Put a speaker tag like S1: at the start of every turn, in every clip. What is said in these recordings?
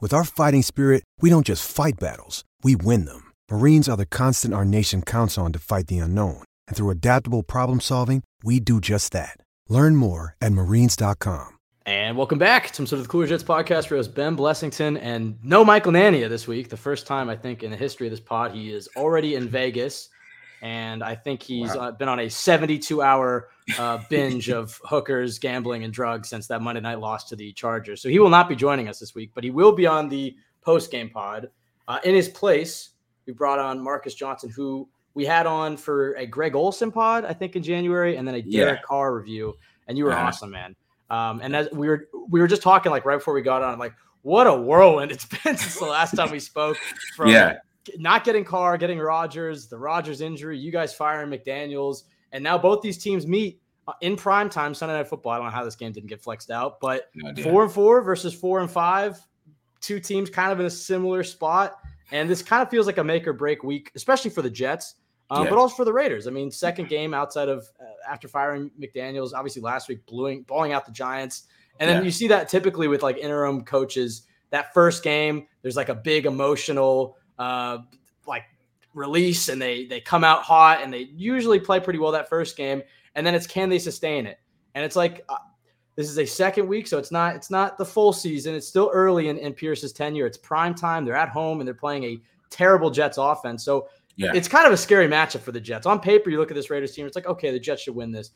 S1: With our fighting spirit, we don't just fight battles, we win them. Marines are the constant our nation counts on to fight the unknown. And through adaptable problem solving, we do just that. Learn more at marines.com.
S2: And welcome back to some sort of the Cool Your Jets podcast. We host Ben Blessington and no Michael Nania this week. The first time I think in the history of this pod, he is already in Vegas and I think he's wow. uh, been on a 72 hour uh, binge of hookers, gambling, and drugs since that Monday night loss to the Chargers. So he will not be joining us this week, but he will be on the post game pod. Uh, in his place, we brought on Marcus Johnson, who we had on for a Greg Olson pod, I think in January, and then a Derek yeah. Carr review. And you were uh-huh. awesome, man. Um, and as we were we were just talking like right before we got on, like what a whirlwind it's been since the last time we spoke. From yeah not getting Carr, getting Rodgers, the Rodgers injury, you guys firing McDaniels, and now both these teams meet uh, in prime time Sunday Night Football. I don't know how this game didn't get flexed out, but no four and four versus four and five, two teams kind of in a similar spot, and this kind of feels like a make or break week, especially for the Jets. Um, yeah. But also for the Raiders. I mean, second game outside of uh, after firing McDaniels, obviously last week, blowing, blowing out the Giants. And then yeah. you see that typically with like interim coaches. That first game, there's like a big emotional uh, like release and they they come out hot and they usually play pretty well that first game and then it's can they sustain it? And it's like uh, this is a second week so it's not it's not the full season. It's still early in, in pierce's tenure. It's prime time. They're at home and they're playing a terrible jets offense. So yeah. it's kind of a scary matchup for the jets. On paper you look at this raiders team it's like okay the jets should win this.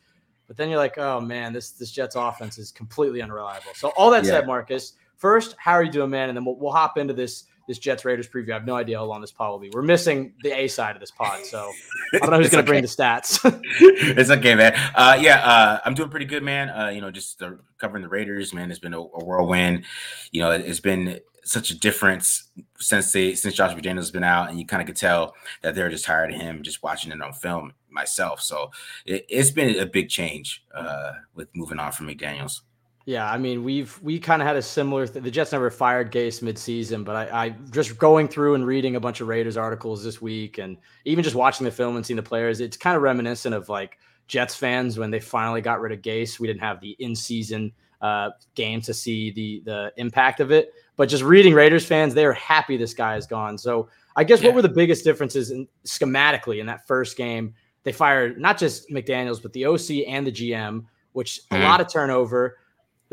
S2: But then you're like oh man this this jets offense is completely unreliable. So all that yeah. said marcus first how are you doing man? And then we'll, we'll hop into this this Jets Raiders preview. I have no idea how long this pod will be. We're missing the A side of this pod, so I don't know who's going to okay. bring the stats.
S3: it's okay, man. Uh, yeah, uh, I'm doing pretty good, man. Uh, you know, just the, covering the Raiders, man. It's been a, a whirlwind. You know, it, has been such a difference since they since Josh McDaniels has been out, and you kind of could tell that they're just tired of him. Just watching it on film myself, so it, has been a big change uh, with moving on from McDaniels.
S2: Yeah, I mean, we've we kind of had a similar. Th- the Jets never fired Gase midseason, but I, I just going through and reading a bunch of Raiders articles this week, and even just watching the film and seeing the players, it's kind of reminiscent of like Jets fans when they finally got rid of Gase. We didn't have the in season uh, game to see the the impact of it, but just reading Raiders fans, they are happy this guy is gone. So I guess yeah. what were the biggest differences in, schematically in that first game? They fired not just McDaniels, but the OC and the GM, which mm. a lot of turnover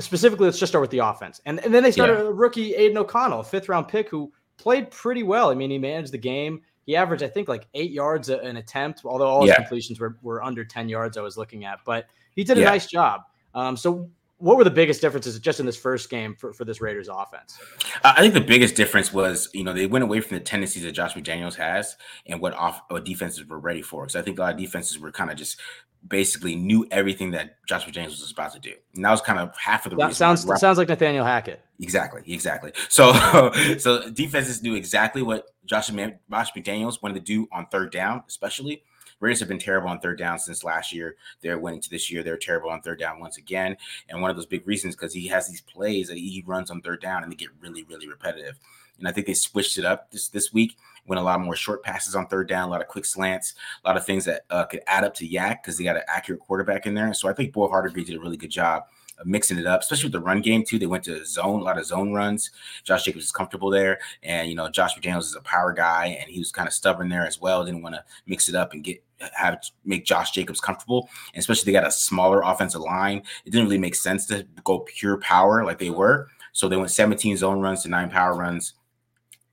S2: specifically, let's just start with the offense. And, and then they started yeah. a rookie Aidan O'Connell, a fifth round pick who played pretty well. I mean, he managed the game. He averaged, I think, like eight yards an attempt, although all his yeah. completions were, were under 10 yards I was looking at. But he did a yeah. nice job. Um, so what were the biggest differences just in this first game for, for this Raiders offense?
S3: I think the biggest difference was, you know, they went away from the tendencies that Josh McDaniels has and what off what defenses were ready for. Because I think a lot of defenses were kind of just basically knew everything that Joshua McDaniels was about to do. And that was kind of half of the
S2: that sounds sounds like Nathaniel Hackett.
S3: Exactly, exactly. So so defenses knew exactly what Josh, Josh McDaniels wanted to do on third down, especially. Raiders have been terrible on third down since last year. They're winning to this year. They're terrible on third down once again. And one of those big reasons because he has these plays that he runs on third down and they get really, really repetitive. And I think they switched it up this this week. Went a lot more short passes on third down, a lot of quick slants, a lot of things that uh, could add up to YAC because they got an accurate quarterback in there. So I think Bo Hardegree did a really good job of mixing it up, especially with the run game too. They went to zone, a lot of zone runs. Josh Jacobs is comfortable there, and you know Josh McDaniels is a power guy, and he was kind of stubborn there as well. Didn't want to mix it up and get have make Josh Jacobs comfortable, and especially they got a smaller offensive line. It didn't really make sense to go pure power like they were. So they went 17 zone runs to nine power runs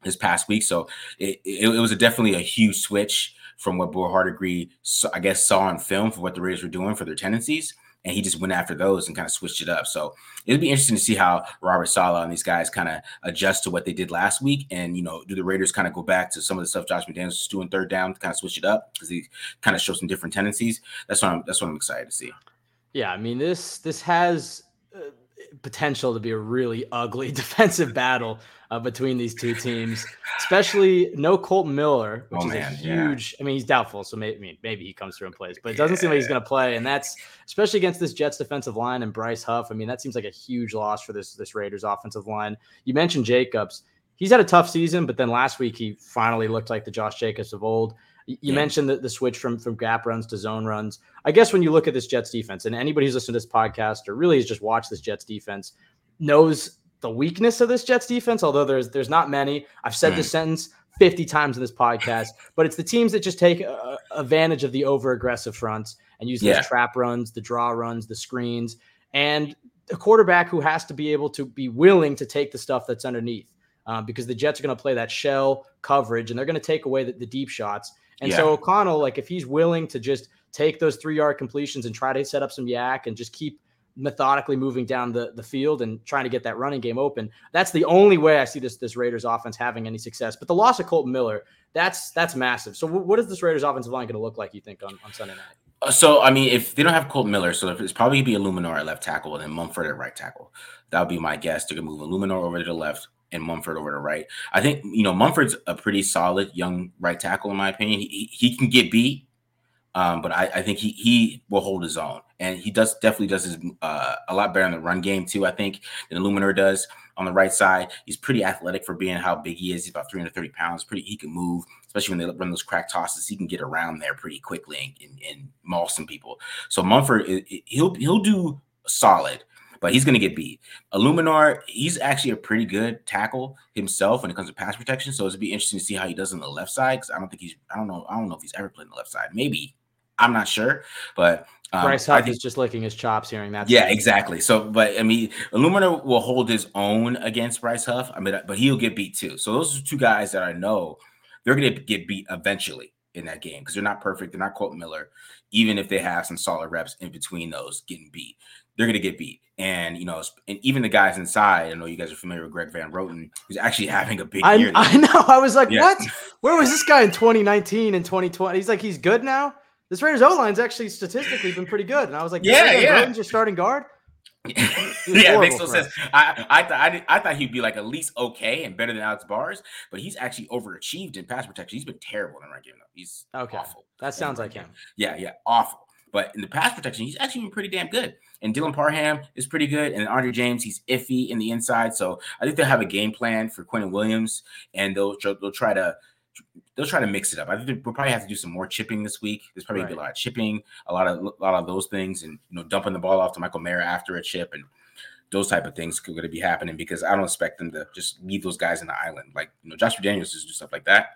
S3: this past week. So it, it, it was a definitely a huge switch from what Bill Hardegree, I guess, saw on film for what the Raiders were doing for their tendencies and he just went after those and kind of switched it up. So it'll be interesting to see how Robert Saleh and these guys kind of adjust to what they did last week. And you know, do the Raiders kind of go back to some of the stuff Josh McDaniels was doing third down, to kind of switch it up because he kind of shows some different tendencies. That's what I'm that's what I'm excited to see.
S2: Yeah, I mean this this has uh, potential to be a really ugly defensive battle uh, between these two teams, especially no Kolton Miller, which oh, is man, a huge. Yeah. I mean, he's doubtful, so maybe maybe he comes through and plays, but it doesn't yeah. seem like he's going to play, and that's especially against this Jets defensive line and Bryce Huff. I mean, that seems like a huge loss for this this Raiders offensive line. You mentioned Jacobs. He's had a tough season, but then last week he finally looked like the Josh Jacobs of old. You yeah. mentioned the, the switch from from gap runs to zone runs. I guess when you look at this Jets defense, and anybody who's listened to this podcast or really has just watched this Jets defense knows the weakness of this Jets defense, although there's there's not many. I've said this sentence 50 times in this podcast, but it's the teams that just take uh, advantage of the over aggressive fronts and use yeah. those trap runs, the draw runs, the screens, and a quarterback who has to be able to be willing to take the stuff that's underneath. Um, because the Jets are going to play that shell coverage and they're going to take away the, the deep shots. And yeah. so O'Connell, like if he's willing to just take those three yard completions and try to set up some yak and just keep methodically moving down the, the field and trying to get that running game open. That's the only way I see this this Raiders offense having any success. But the loss of Kolton Miller, that's that's massive. So w- what is this Raiders offensive line going to look like? You think on, on Sunday night?
S3: Uh, so I mean, if they don't have Kolton Miller, so it's probably be Eluemunor at left tackle and then Munford at right tackle. That would be my guess. They're gonna move Eluemunor over to the left and Munford over to right. I think you know Munford's a pretty solid young right tackle in my opinion. He, he can get beat, um, but I, I, think he he will hold his own, and he does definitely does his uh, a lot better in the run game too. I think than Eluemunor does on the right side. He's pretty athletic for being how big he is. He's about 330 pounds. Pretty he can move, especially when they run those crack tosses. He can get around there pretty quickly and, and, and maul some people. So Mumford he'll he'll do solid but he's going to get beat. Eluemunor, he's actually a pretty good tackle himself when it comes to pass protection. So it'll be interesting to see how he does on the left side because I don't think he's, I don't know, I don't know if he's ever played on the left side. Maybe I'm not sure, but
S2: um, Bryce Huff think, is just licking his chops hearing that.
S3: Yeah, exactly. So, but I mean, Eluemunor will hold his own against Bryce Huff. I mean, but he'll get beat too. So those are two guys that I know they're going to get beat eventually in that game because they're not perfect. They're not Kolton Miller, even if they have some solid reps in between those getting beat. They're going to get beat. And, you know, and even the guys inside, I know you guys are familiar with Greg Van Roten, who's actually having a big
S2: I,
S3: year.
S2: I know. I was like, yeah. what? Where was this guy in 2019 and 2020? He's like, he's good now? this Raiders O line's actually statistically been pretty good. And I was like,
S3: yeah, yeah.
S2: Roten's your starting guard.
S3: yeah, it makes no sense. I I, th- I, I thought he'd be like at least okay and better than Alex Bars, but he's actually overachieved in pass protection. He's been terrible in the run game. Though. He's okay. awful.
S2: That sounds like him.
S3: Yeah, yeah, awful. But in the pass protection, he's actually been pretty damn good. And Dylan Parham is pretty good. And Andre James, he's iffy in the inside. So I think they'll have a game plan for Quinnen Williams, and they'll they'll try to they'll try to mix it up. I think we'll probably have to do some more chipping this week. There's probably right. be a lot of chipping, a lot of a lot of those things, and you know, dumping the ball off to Michael Mayer after a chip, and those type of things are going to be happening because I don't expect them to just leave those guys in the island. Like you know, Josh Daniels just do stuff like that,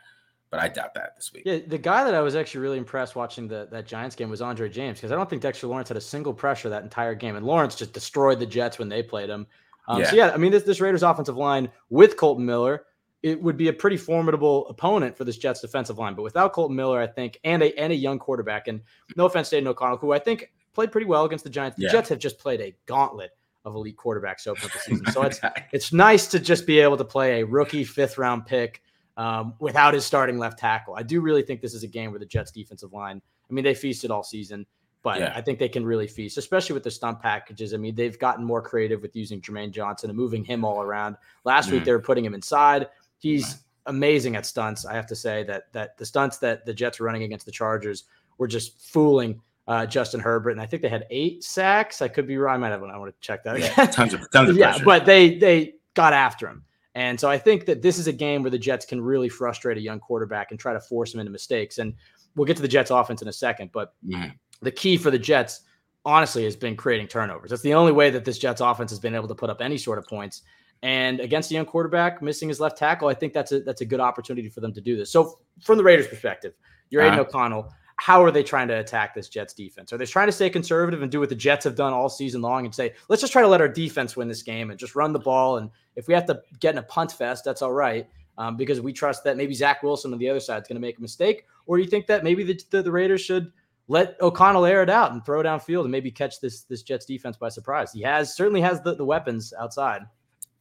S3: but I doubt that this week.
S2: Yeah, the guy that I was actually really impressed watching the that Giants game was Andre James because I don't think Dexter Lawrence had a single pressure that entire game, and Lawrence just destroyed the Jets when they played him. Um, yeah. So yeah, I mean this this Raiders offensive line with Kolton Miller it would be a pretty formidable opponent for this Jets defensive line. But without Kolton Miller, I think, and a and a young quarterback, and no offense to Aidan O'Connell, who I think played pretty well against the Giants. The yeah. Jets have just played a gauntlet of elite quarterbacks so far this season. So it's it's nice to just be able to play a rookie fifth round pick um, without his starting left tackle. I do really think this is a game where the Jets defensive line. I mean, they feasted all season. But yeah. I think they can really feast, especially with the stunt packages. I mean, they've gotten more creative with using Jermaine Johnson and moving him all around. Last mm. week, they were putting him inside he's amazing at stunts. I have to say that that the stunts that the Jets were running against the Chargers were just fooling uh, Justin Herbert, and I think they had eight sacks. I could be wrong. I might have. I want to check that.
S3: Yeah, tons of tons of
S2: yeah, but they they got after him, and so I think that this is a game where the Jets can really frustrate a young quarterback and try to force him into mistakes. And we'll get to the Jets offense in a second, but mm. the key for the Jets honestly has been creating turnovers. That's the only way that this Jets offense has been able to put up any sort of points. And against a young quarterback missing his left tackle, I think that's a that's a good opportunity for them to do this. So from the Raiders' perspective, you're uh-huh. Aidan O'Connell. How are they trying to attack this Jets defense? Are they trying to stay conservative and do what the Jets have done all season long and say, let's just try to let our defense win this game and just run the ball? And if we have to get in a punt fest, that's all right. um, because we trust that maybe Zach Wilson on the other side is going to make a mistake? Or do you think that maybe the, the, the, Raiders should let O'Connell air it out and throw downfield and maybe catch this this Jets defense by surprise? He has certainly has the, the weapons outside.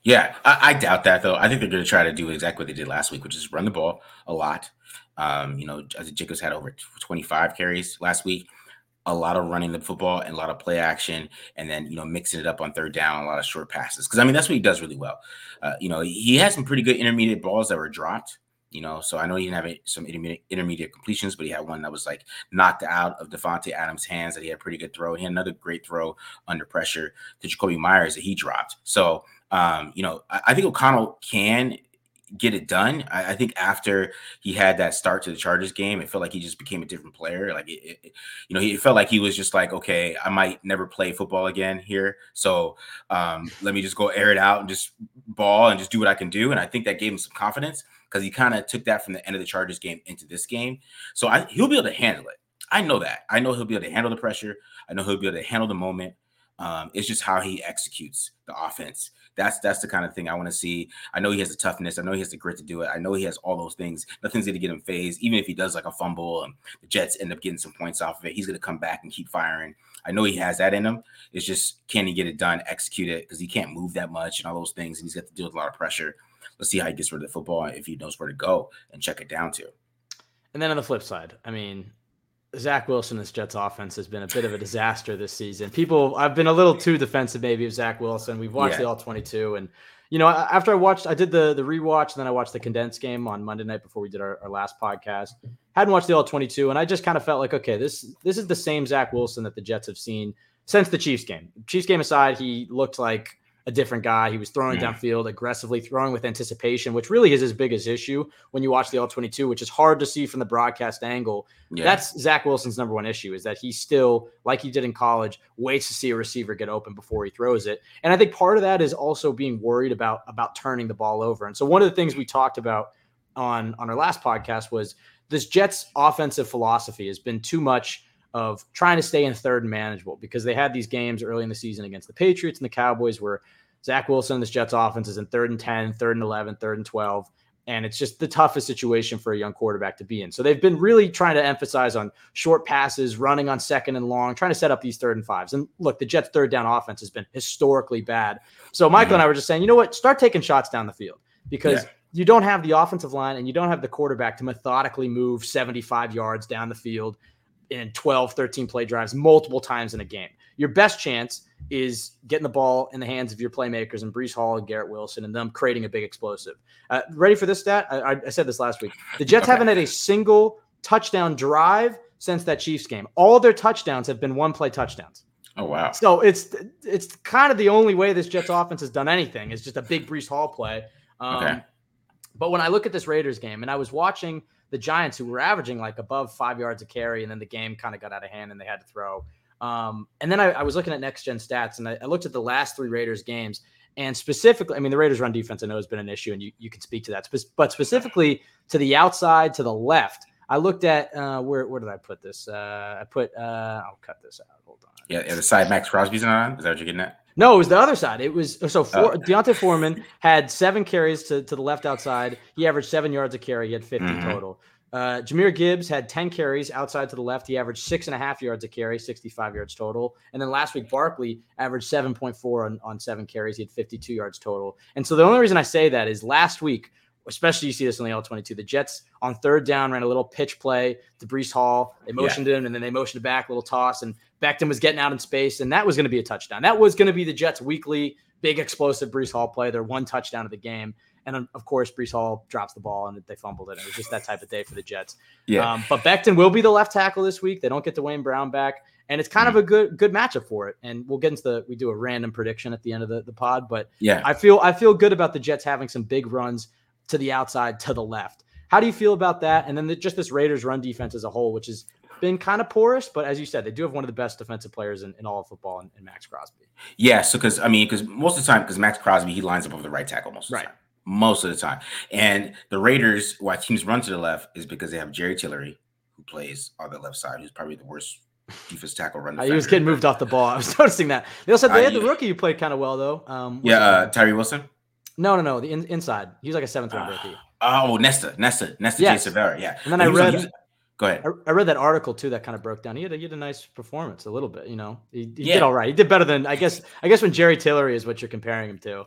S3: Yeah, I, I doubt that though. I think they're going to try to do exactly what they did last week, which is run the ball a lot. Um, you know, I think Jacobs had over 25 carries last week a lot of running the football and a lot of play action, and then you know mixing it up on third down, a lot of short passes. Because I mean that's what he does really well. Uh, you know he had some pretty good intermediate balls that were dropped. You know, so I know he didn't have some intermediate, intermediate completions, but he had one that was like knocked out of Davante Adams' hands that he had a pretty good throw. He had another great throw under pressure to Jakobi Meyers that he dropped. So, um, you know, I, I think O'Connell can get it done. I, I, think after he had that start to the Chargers game, it felt like he just became a different player. Like it, it, you know, he felt like he was just like, okay, I might never play football again here, so um, let me just go air it out and just ball and just do what I can do. And I think that gave him some confidence because he kind of took that from the end of the Chargers game into this game. So I, he'll be able to handle it. I know that. I know he'll be able to handle the pressure. I know he'll be able to handle the moment. Um, it's just how he executes the offense. That's that's the kind of thing I want to see. I know he has the toughness. I know he has the grit to do it. I know he has all those things. Nothing's going to get him phased. Even if he does like a fumble and the Jets end up getting some points off of it, he's going to come back and keep firing. I know he has that in him. It's just can he get it done, execute it because he can't move that much and all those things, and he's got to deal with a lot of pressure. Let's see how he gets rid of the football if he knows where to go and check it down to.
S2: And then on the flip side, I mean, Zach Wilson, this Jets offense has been a bit of a disaster this season. People, I've been a little too defensive maybe of Zach Wilson. We've watched yeah. the all 22 and you know, after I watched, I did the the rewatch, and then I watched the condensed game on Monday night before we did our, our last podcast. Hadn't watched the all 22, and I just kind of felt like, okay, this this is the same Zach Wilson that the Jets have seen since the Chiefs game. Chiefs game aside, he looked like a different guy. He was throwing mm. downfield, aggressively throwing with anticipation, which really is his biggest issue when you watch the all 22, which is hard to see from the broadcast angle. Yeah. That's Zach Wilson's number one issue is that he still, like he did in college, waits to see a receiver get open before he throws it. And I think part of that is also being worried about about turning the ball over. And so one of the things we talked about on on our last podcast was this Jets offensive philosophy has been too much of trying to stay in third and manageable because they had these games early in the season against the Patriots and the Cowboys where Zach Wilson, this Jets offense is in third and 10, third and 11, third and 12. And it's just the toughest situation for a young quarterback to be in. So they've been really trying to emphasize on short passes, running on second and long, trying to set up these third and fives. And look, the Jets' third down offense has been historically bad. So Michael and I were just saying, you know what? Start taking shots down the field because yeah. you don't have the offensive line and you don't have the quarterback to methodically move 75 yards down the field in 12, 13 play drives multiple times in a game. Your best chance is getting the ball in the hands of your playmakers and Breece Hall and Garrett Wilson and them creating a big explosive. Uh, ready for this stat? I, I, said this last week. The Jets okay. haven't had a single touchdown drive since that Chiefs game. All their touchdowns have been one play touchdowns.
S3: Oh wow!
S2: So it's it's kind of the only way this Jets offense has done anything is just a big Breece Hall play. Um, okay. But when I look at this Raiders game and I was watching the Giants, who were averaging like above five yards a carry, and then the game kind of got out of hand and they had to throw. Um, and then I, I, was looking at next gen stats and I, I, looked at the last three Raiders games. And specifically, I mean, the Raiders' run defense I know has been an issue, and you, you can speak to that. But specifically to the outside, to the left, I looked at uh, where where did I put this? Uh, I put uh, I'll cut this out. Hold on.
S3: Yeah, yeah, the side Maxx Crosby's not on. Is that what you're getting at?
S2: No, it was the other side. It was so for, oh. D'Onta Foreman had seven carries to, to the left outside. He averaged seven yards a carry. He had 50 mm-hmm. total. Uh, Jahmyr Gibbs had 10 carries outside to the left. He averaged six and a half yards a carry, 65 yards total. And then last week, Barkley averaged 7.4 on, on seven carries. He had 52 yards total. And so the only reason I say that is last week, especially you see this in the all 22, the Jets on third down ran a little pitch play to Breece Hall. They motioned yeah. him and then they motioned back, a little toss. And Becton was getting out in space. And that was going to be a touchdown. That was going to be the Jets' weekly big explosive Breece Hall play, their one touchdown of the game. And of course, Breece Hall drops the ball and they fumbled it. It was just that type of day for the Jets. Yeah. Um, but Becton will be the left tackle this week. They don't get Duane Brown back. And it's kind mm-hmm. of a good good matchup for it. And we'll get into the we do a random prediction at the end of the, the pod. But yeah, I feel I feel good about the Jets having some big runs to the outside, to the left. How do you feel about that? And then the, just this Raiders run defense as a whole, which has been kind of porous, but as you said, they do have one of the best defensive players in, in all of football and, in Maxx Crosby.
S3: Yeah, so because I mean, because most of the time, because Maxx Crosby he lines up over the right tackle most of the time most of the time. And the Raiders, why teams run to the left is because they have Jerry Tillery, who plays on the left side, who's probably the worst defense tackle runner.
S2: he was getting moved off the ball. I was noticing that. They also they had the rookie who played kind of well though. Um,
S3: yeah, uh, Tyree Wilson.
S2: No, no, no. The in, inside, he was like a seventh round rookie.
S3: Ah, oh, Nesta, Nesta, Nesta yes. J. Silvera. Yeah.
S2: And then and I read. On,
S3: go ahead.
S2: I, I, read that article too that kind of broke down. He had, a, he had a nice performance, a little bit. You know, he, he yeah. did all right. He did better than I guess. I guess when Jerry Tillery is what you're comparing him to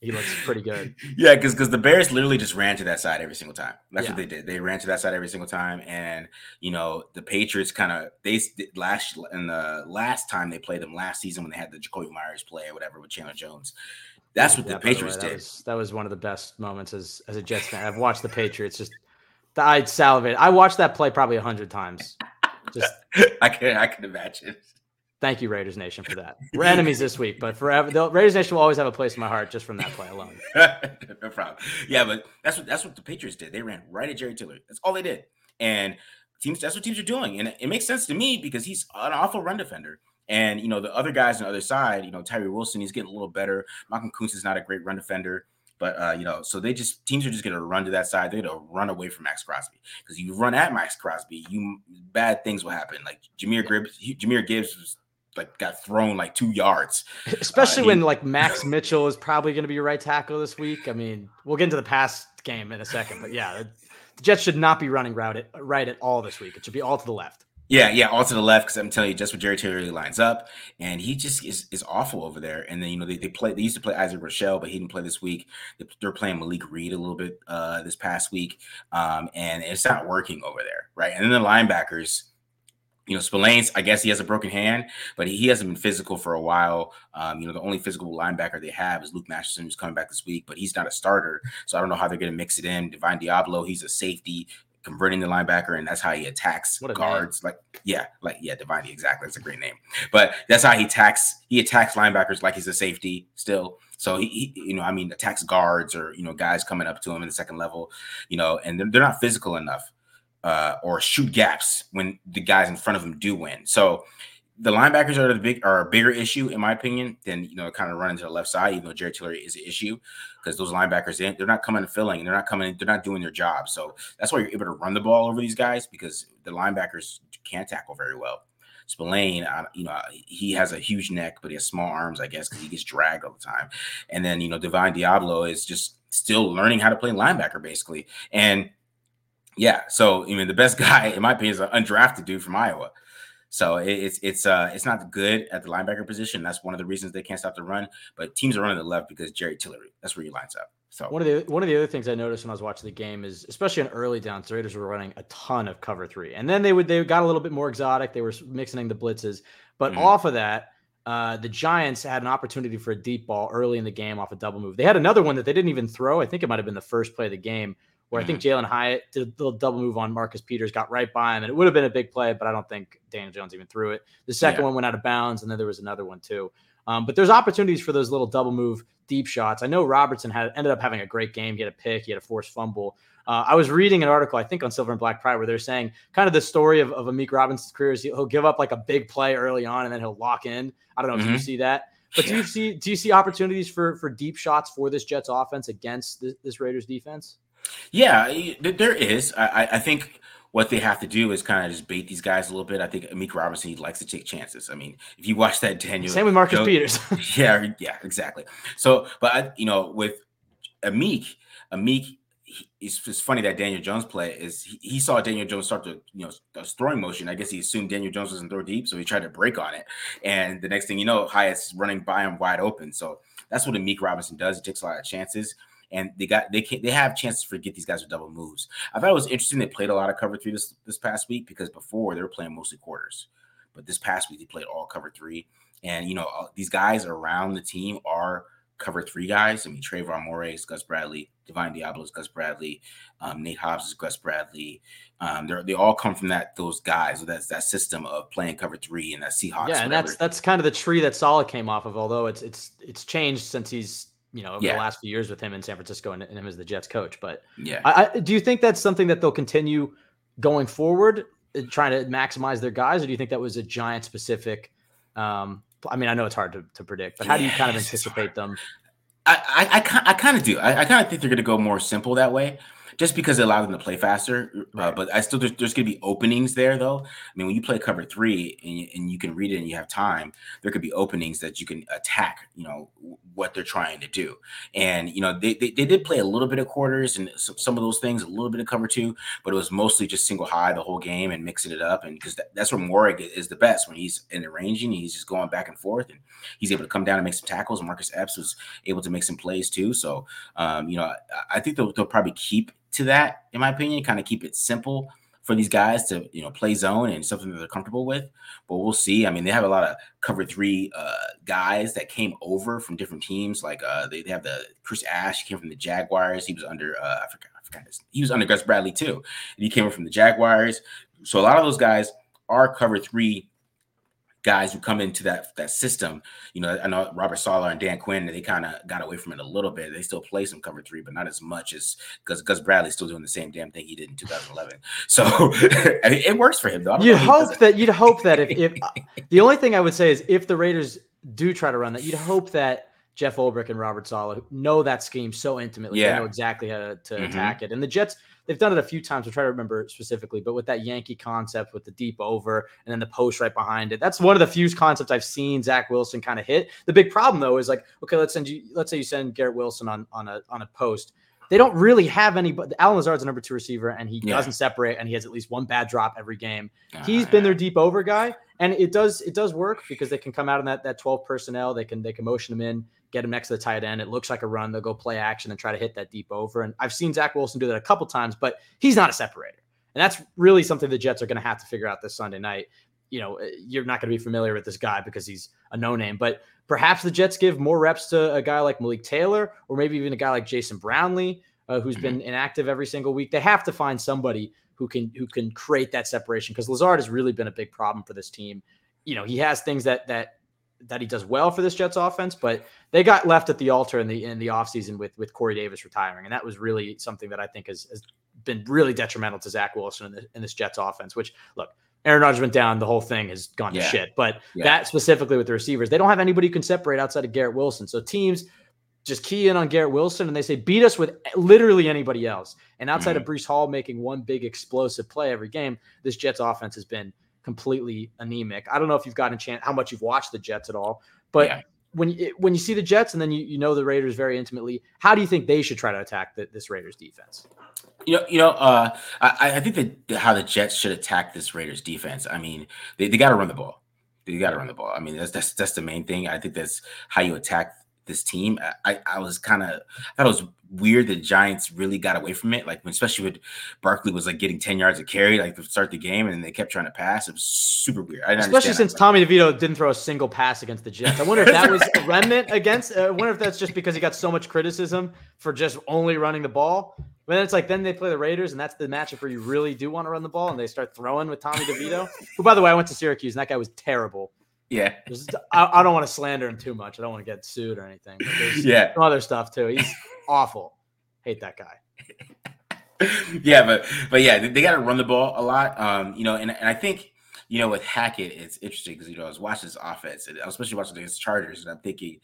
S2: he looks pretty good.
S3: yeah, because because the Bears literally just ran to that side every single time. That's yeah. what they did. They ran to that side every single time, and you know the Patriots kind of they last in the last time they played them last season when they had the Jakobi Meyers play or whatever with Chandler Jones. That's what yeah, the Patriots
S2: the
S3: way,
S2: that did. Was, that was one of the best moments as as a Jets fan. I've watched the Patriots just. I salivated. I watched that play probably a hundred times. Just
S3: I can I can imagine.
S2: Thank you, Raiders Nation, for that. We're enemies this week, but forever, the Raiders Nation will always have a place in my heart just from that play alone.
S3: no problem. Yeah, but that's what that's what the Patriots did. They ran right at Jerry Tillery. That's all they did, and teams. That's what teams are doing, and it makes sense to me because he's an awful run defender. And you know the other guys on the other side, you know Tyree Wilson, he's getting a little better. Malcolm Koonce is not a great run defender. But uh, you know, so they just teams are just gonna run to that side. They're gonna run away from Maxx Crosby because you run at Maxx Crosby, you bad things will happen. Like Jahmyr Gibbs, Jahmyr Gibbs was like got thrown like two yards.
S2: Especially uh, when like Max Mitchell is probably going to be your right tackle this week. I mean, we'll get into the past game in a second, but yeah, the Jets should not be running route right at all this week. It should be all to the left.
S3: Yeah, yeah, all to the left because I'm telling you, just what Jerry Tillery lines up, and he just is, is awful over there. And then you know they, they play they used to play Isaac Rochell, but he didn't play this week. They're playing Malik Reed a little bit uh, this past week, um, and it's not working over there, right? And then the linebackers you know, Spillane's, I guess he has a broken hand, but he, he hasn't been physical for a while. Um, you know, the only physical linebacker they have is Luke Masterson, who's coming back this week, but he's not a starter. So I don't know how they're going to mix it in. Divine Deablo, he's a safety converting the linebacker, and that's how he attacks guards. Name. Like, yeah, like yeah, Divine, exactly. That's a great name. But that's how he attacks. He attacks linebackers like he's a safety still. So he, he, you know, I mean, attacks guards or you know, guys coming up to him in the second level, you know, and they're, they're not physical enough uh, or shoot gaps when the guys in front of him do win. So the linebackers are the big are a bigger issue in my opinion than you know kind of running to the left side, even though Jerry Tillery is an issue because those linebackers they're not coming and filling, they're not coming, they're not doing their job. So that's why you're able to run the ball over these guys because the linebackers can't tackle very well. Spillane, you know, he has a huge neck, but he has small arms, I guess, because he gets dragged all the time. And then you know, Divine Deablo is just still learning how to play linebacker basically, and yeah. So I mean, the best guy, in my opinion, is an undrafted dude from Iowa. So it's it's uh it's not good at the linebacker position. That's one of the reasons they can't stop the run. But teams are running the left because Jerry Tillery. That's where he lines up. So
S2: one of the one of the other things I noticed when I was watching the game is, especially in early downs, the Raiders were running a ton of cover three, and then they would they got a little bit more exotic. They were mixing in the blitzes, but mm-hmm. off of that, uh, the Giants had an opportunity for a deep ball early in the game off a double move. They had another one that they didn't even throw. I think it might have been the first play of the game where mm-hmm. I think mm-hmm. Hyatt did a little double move on Marcus Peters, got right by him, and it would have been a big play, but I don't think Daniel Jones even threw it. The second yeah. one went out of bounds, and then there was another one too. Um, but there's opportunities for those little double move deep shots. I know Robertson had ended up having a great game. He had a pick, he had a forced fumble. Uh, I was reading an article, I think, on Silver and Black Pride, where they're saying kind of the story of, of Amik Robertson's career is he'll give up like a big play early on, and then he'll lock in. I don't know mm-hmm. if you mm-hmm. see that. But do you see do you see opportunities for for deep shots for this Jets offense against this, this Raiders defense?
S3: Yeah, there is. I, I think what they have to do is kind of just bait these guys a little bit. I think Amik Robertson he likes to take chances. I mean, if you watch that Daniel,
S2: same with Marcus Joe, Peters.
S3: yeah, yeah, exactly. So, but I, you know, with Amik, Amik, it's, it's funny that Daniel Jones play is he, he, saw Daniel Jones start to you know throwing motion. I guess he assumed Daniel Jones was in throw deep, so he tried to break on it. And the next thing you know, Hyatt's running by him wide open. So that's what Amik Robinson does. He takes a lot of chances and they got they can they have chances to get these guys with double moves. I thought it was interesting they played a lot of cover three this this past week because before they were playing mostly quarters, but this past week they played all cover three. And you know these guys around the team are cover three guys. I mean Tre'von Moehrig is Gus Bradley, Divine Deablo is Gus Bradley, um, Nate Hobbs is Gus Bradley. Um, they they all come from that those guys. That's that system of playing cover three and that Seahawks.
S2: Yeah, and whatever. that's that's kind of the tree that Saleh came off of. Although it's it's it's changed since he's you know, over yeah. the last few years with him in San Francisco and, and him as the Jets coach. But
S3: yeah,
S2: I, I, do you think that's something that they'll continue going forward, uh, trying to maximize their guys, or do you think that was a giant specific? Um, I mean, I know it's hard to, to predict, but how do you kind of anticipate them?
S3: I, I, I, I kind of do. I, I kind of think they're going to go more simple that way just because it allows them to play faster. Uh, right. Uh, but I still there's, there's going to be openings there though. I mean, when you play cover three and you, and you can read it and you have time, there could be openings that you can attack. You know what they're trying to do, and you know they they, they did play a little bit of quarters and some of those things, a little bit of cover two, but it was mostly just single high the whole game and mixing it up. And because that, that's where Moehrig is the best when he's in the ranging, he's just going back and forth, and he's able to come down and make some tackles. Marcus Epps was able to make some plays too. So um, you know I, I think they'll, they'll probably keep to that, in my opinion, kind of keep it simple for these guys to you know play zone and something that they're comfortable with. But we'll see. I mean, they have a lot of cover three uh, guys that came over from different teams. Like uh, they, they have the Chris Ash came from the Jaguars. He was under uh, I forgot, I forgot his, he was under Gus Bradley too. And he came from the Jaguars. So a lot of those guys are cover three guys who come into that that system. You know, I know Robert Saleh and Dan Quinn, they kind of got away from it a little bit. They still play some cover three, but not as much as because Gus Bradley's still doing the same damn thing he did in 2011. So I mean, it works for him though.
S2: You'd hope that you'd hope that if, if the only thing I would say is if the Raiders do try to run that, you'd hope that Jeff Ulbrich and Robert Saleh know that scheme so intimately. Yeah. They know exactly how to, to mm-hmm. attack it. And the Jets they've done it a few times. I'm trying to remember specifically, but with that Yankee concept with the deep over and then the post right behind it, that's one of the few concepts I've seen Zach Wilson kind of hit. The big problem though is like, okay, let's send you, let's say you send Garrett Wilson on on a on a post. They don't really have any, but Allen Lazard's a number two receiver and he yeah. doesn't separate and he has at least one bad drop every game. Uh, He's been their deep over guy and it does it does work because they can come out in that that 12 personnel. They can they can motion him in get him next to the tight end. It looks like a run. They'll go play action and try to hit that deep over. And I've seen Zach Wilson do that a couple times, but he's not a separator. And that's really something the Jets are going to have to figure out this Sunday night. You know, you're not going to be familiar with this guy because he's a no name, but perhaps the Jets give more reps to a guy like Malik Taylor or maybe even a guy like Jason Brownlee, uh, who's been mm-hmm. inactive every single week. They have to find somebody who can who can create that separation because Lazard has really been a big problem for this team. You know, he has things that that that he does well for this Jets offense, but they got left at the altar in the in the offseason with with Corey Davis retiring. And that was really something that I think has, has been really detrimental to Zach Wilson in, the, in this Jets offense, which look, Aaron Rodgers went down, the whole thing has gone yeah. to shit. But yeah. that specifically with the receivers, they don't have anybody who can separate outside of Garrett Wilson. So teams just key in on Garrett Wilson and they say beat us with literally anybody else. And outside mm-hmm. of Breece Hall making one big explosive play every game, this Jets offense has been completely anemic. I don't know if you've gotten a chance how much you've watched the Jets at all, but yeah. when you, when you see the Jets and then you, you know the Raiders very intimately, how do you think they should try to attack the, this Raiders defense?
S3: You know, you know, uh, I, I think that how the Jets should attack this Raiders defense. I mean, they, they got to run the ball. You got to run the ball. I mean, that's that's that's the main thing. I think that's how you attack this team. I, I was kind of thought it was weird the Giants really got away from it. Like especially with Barkley was like getting 10 yards of carry, like to start the game, and they kept trying to pass. It was super weird.
S2: especially since Tommy DeVito didn't throw a single pass against the Jets. I wonder if that was a remnant against. Uh, I wonder if that's just because he got so much criticism for just only running the ball. But then it's like then they play the Raiders, and that's the matchup where you really do want to run the ball, and they start throwing with Tommy DeVito, who by the way I went to Syracuse, and that guy was terrible.
S3: Yeah.
S2: I, I, don't want to slander him too much. I don't want to get sued or anything.
S3: yeah.
S2: Other stuff too. He's awful. Hate that guy.
S3: yeah, but but yeah, they, they got to run the ball a lot. Um, you know, and, and I think you know with Hackett, it's interesting because you know I was watching this offense, and I was especially watching against Chargers, and I'm thinking,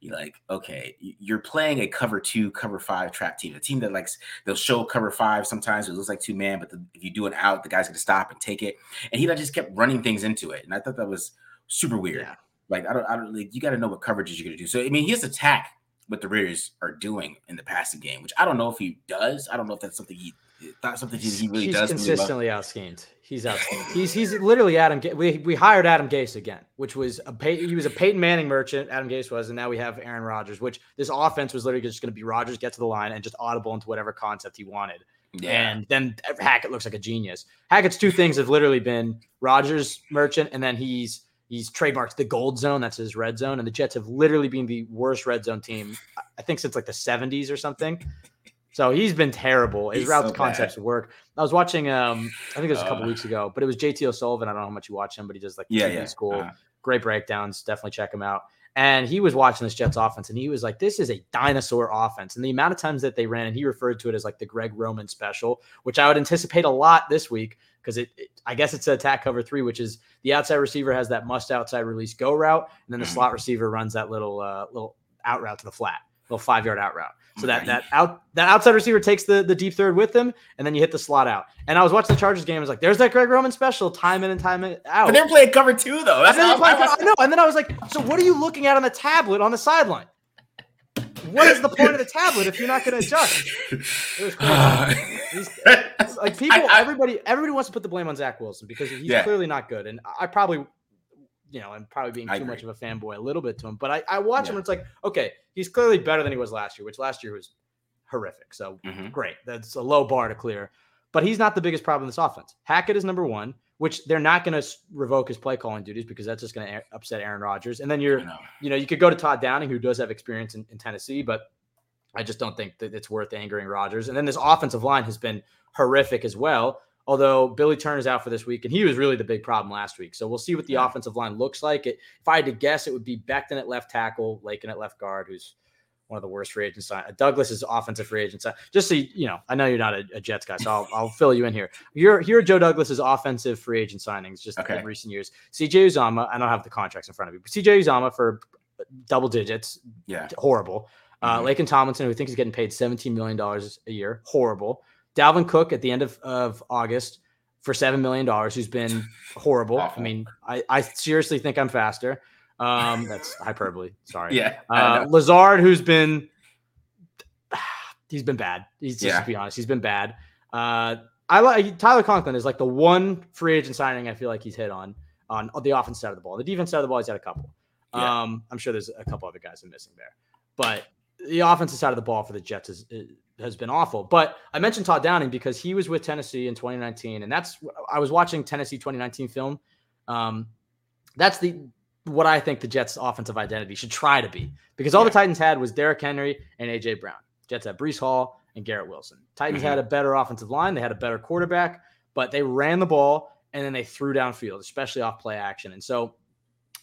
S3: you like, okay, you're playing a cover two, cover five trap team, a team that likes they'll show cover five sometimes. It looks like two man, but the, if you do an out, the guy's gonna stop and take it, and he like, just kept running things into it, and I thought that was super weird. Yeah. Like I don't, I don't like you got to know what coverages you're gonna do. So I mean, he has attack what the Raiders are doing in the passing game, which I don't know if he does. I don't know if that's something he not something he, he really
S2: he's
S3: does.
S2: Consistently out schemed. He's out schemed. he's he's literally Adam. We we hired Adam Gase again, which was a Pey- he was a Peyton Manning merchant. Adam Gase was, and now we have Aaron Rodgers. Which this offense was literally just going to be Rodgers get to the line and just audible into whatever concept he wanted. Yeah. And then Hackett looks like a genius. Hackett's two things have literally been Rodgers merchant, and then he's He's trademarked the gold zone. That's his red zone. And the Jets have literally been the worst red zone team, I think, since like the 70s or something. So he's been terrible. His he's route so concepts bad. work. I was watching, um, I think it was a couple uh, weeks ago, but it was JT O'Sullivan. I don't know how much you watch him, but he does like
S3: yeah, yeah.
S2: school. Uh, Great breakdowns. Definitely check him out. And he was watching this Jets offense and he was like, this is a dinosaur offense. And the amount of times that they ran, and he referred to it as like the Greg Roman special, which I would anticipate a lot this week because it, it, I guess it's an attack cover three, which is the outside receiver has that must outside release go route, and then the mm-hmm. slot receiver runs that little uh, little out route to the flat, little five yard out route. So that that out that outside receiver takes the the deep third with him, and then you hit the slot out. And I was watching the Chargers game. I was like, "There's that Greg Roman special, time in and time out."
S3: But they're playing cover two though. That's
S2: and I, I know. And then I was like, "So what are you looking at on the tablet on the sideline? What is the point of the tablet if you're not going to adjust?" It was crazy. like people, I, I, everybody, everybody wants to put the blame on Zach Wilson because he's yeah. clearly not good, and I probably you know, I'm probably being too much of a fanboy a little bit to him, but I, I watch yeah. him. it's like, okay, he's clearly better than he was last year, which last year was horrific. So mm-hmm. great. That's a low bar to clear. But he's not the biggest problem in this offense. Hackett is number one, which they're not going to revoke his play calling duties because that's just going to upset Aaron Rodgers. And then you're, know. you know, you could go to Todd Downing, who does have experience in, in Tennessee, but I just don't think that it's worth angering Rodgers. And then this offensive line has been horrific as well. Although Billy Turner's out for this week, and he was really the big problem last week. So we'll see what the yeah. offensive line looks like. It, if I had to guess, it would be Becton at left tackle, Laken at left guard, who's one of the worst free agents. Douglas is offensive free agent. Just so you, you know, I know you're not a, a Jets guy, so I'll, I'll, fill you in here. You're here are Joe Douglas's offensive free agent signings just okay. in recent years. CJ Uzomah, I don't have the contracts in front of me, but CJ Uzomah for double digits,
S3: yeah,
S2: horrible. Uh, mm-hmm. Laken Tomlinson, who thinks he's getting paid $17 million a year, horrible. Dalvin Cook at the end of, of August for $7 million, who's been horrible. I mean, I, I seriously think I'm faster. Um, that's hyperbole. Sorry.
S3: Yeah.
S2: Uh, Lazard, who's been, he's been bad. He's just yeah. to be honest, he's been bad. Uh, I like Tyler Conklin is like the one free agent signing I feel like he's hit on on the offense side of the ball. The defense side of the ball, he's had a couple. Yeah. Um, I'm sure there's a couple other guys I'm missing there, but the offensive side of the ball for the Jets is, has been awful. But I mentioned Todd Downing because he was with Tennessee in 2019, and that's I was watching Tennessee 2019 film. Um, that's the what I think the Jets' offensive identity should try to be because all yeah. the Titans had was Derrick Henry and AJ Brown. Jets had Breece Hall and Garrett Wilson. Titans mm-hmm. had a better offensive line, they had a better quarterback, but they ran the ball and then they threw downfield, especially off play action. And so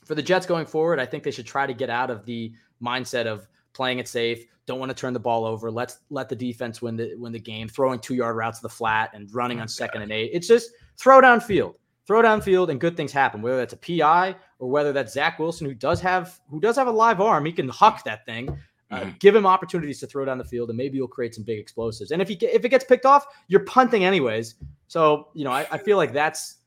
S2: for the Jets going forward, I think they should try to get out of the mindset of playing it safe, don't want to turn the ball over. Let's let the defense win the win the game, throwing two yard routes to the flat and running on second and eight. It's just throw downfield, throw downfield, and good things happen. Whether that's a PI or whether that's Zach Wilson, who does have who does have a live arm, he can huck that thing. Uh, mm-hmm. Give him opportunities to throw down the field, and maybe you'll create some big explosives. And if he if it gets picked off, you're punting anyways. So you know, I, I feel like that's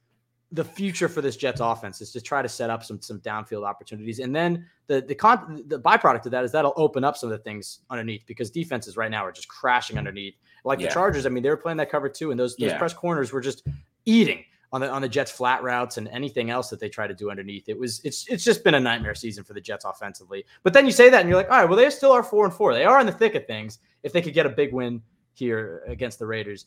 S2: the future for this Jets offense is to try to set up some some downfield opportunities, and then the the con the byproduct of that is that'll open up some of the things underneath because defenses right now are just crashing underneath. Like yeah. the Chargers, I mean, they were playing that cover too, and those those yeah. press corners were just eating on the on the Jets flat routes and anything else that they try to do underneath. It was it's it's just been a nightmare season for the Jets offensively. But then you say that and you're like, all right, well they still are four and four. They are in the thick of things. If they could get a big win here against the Raiders,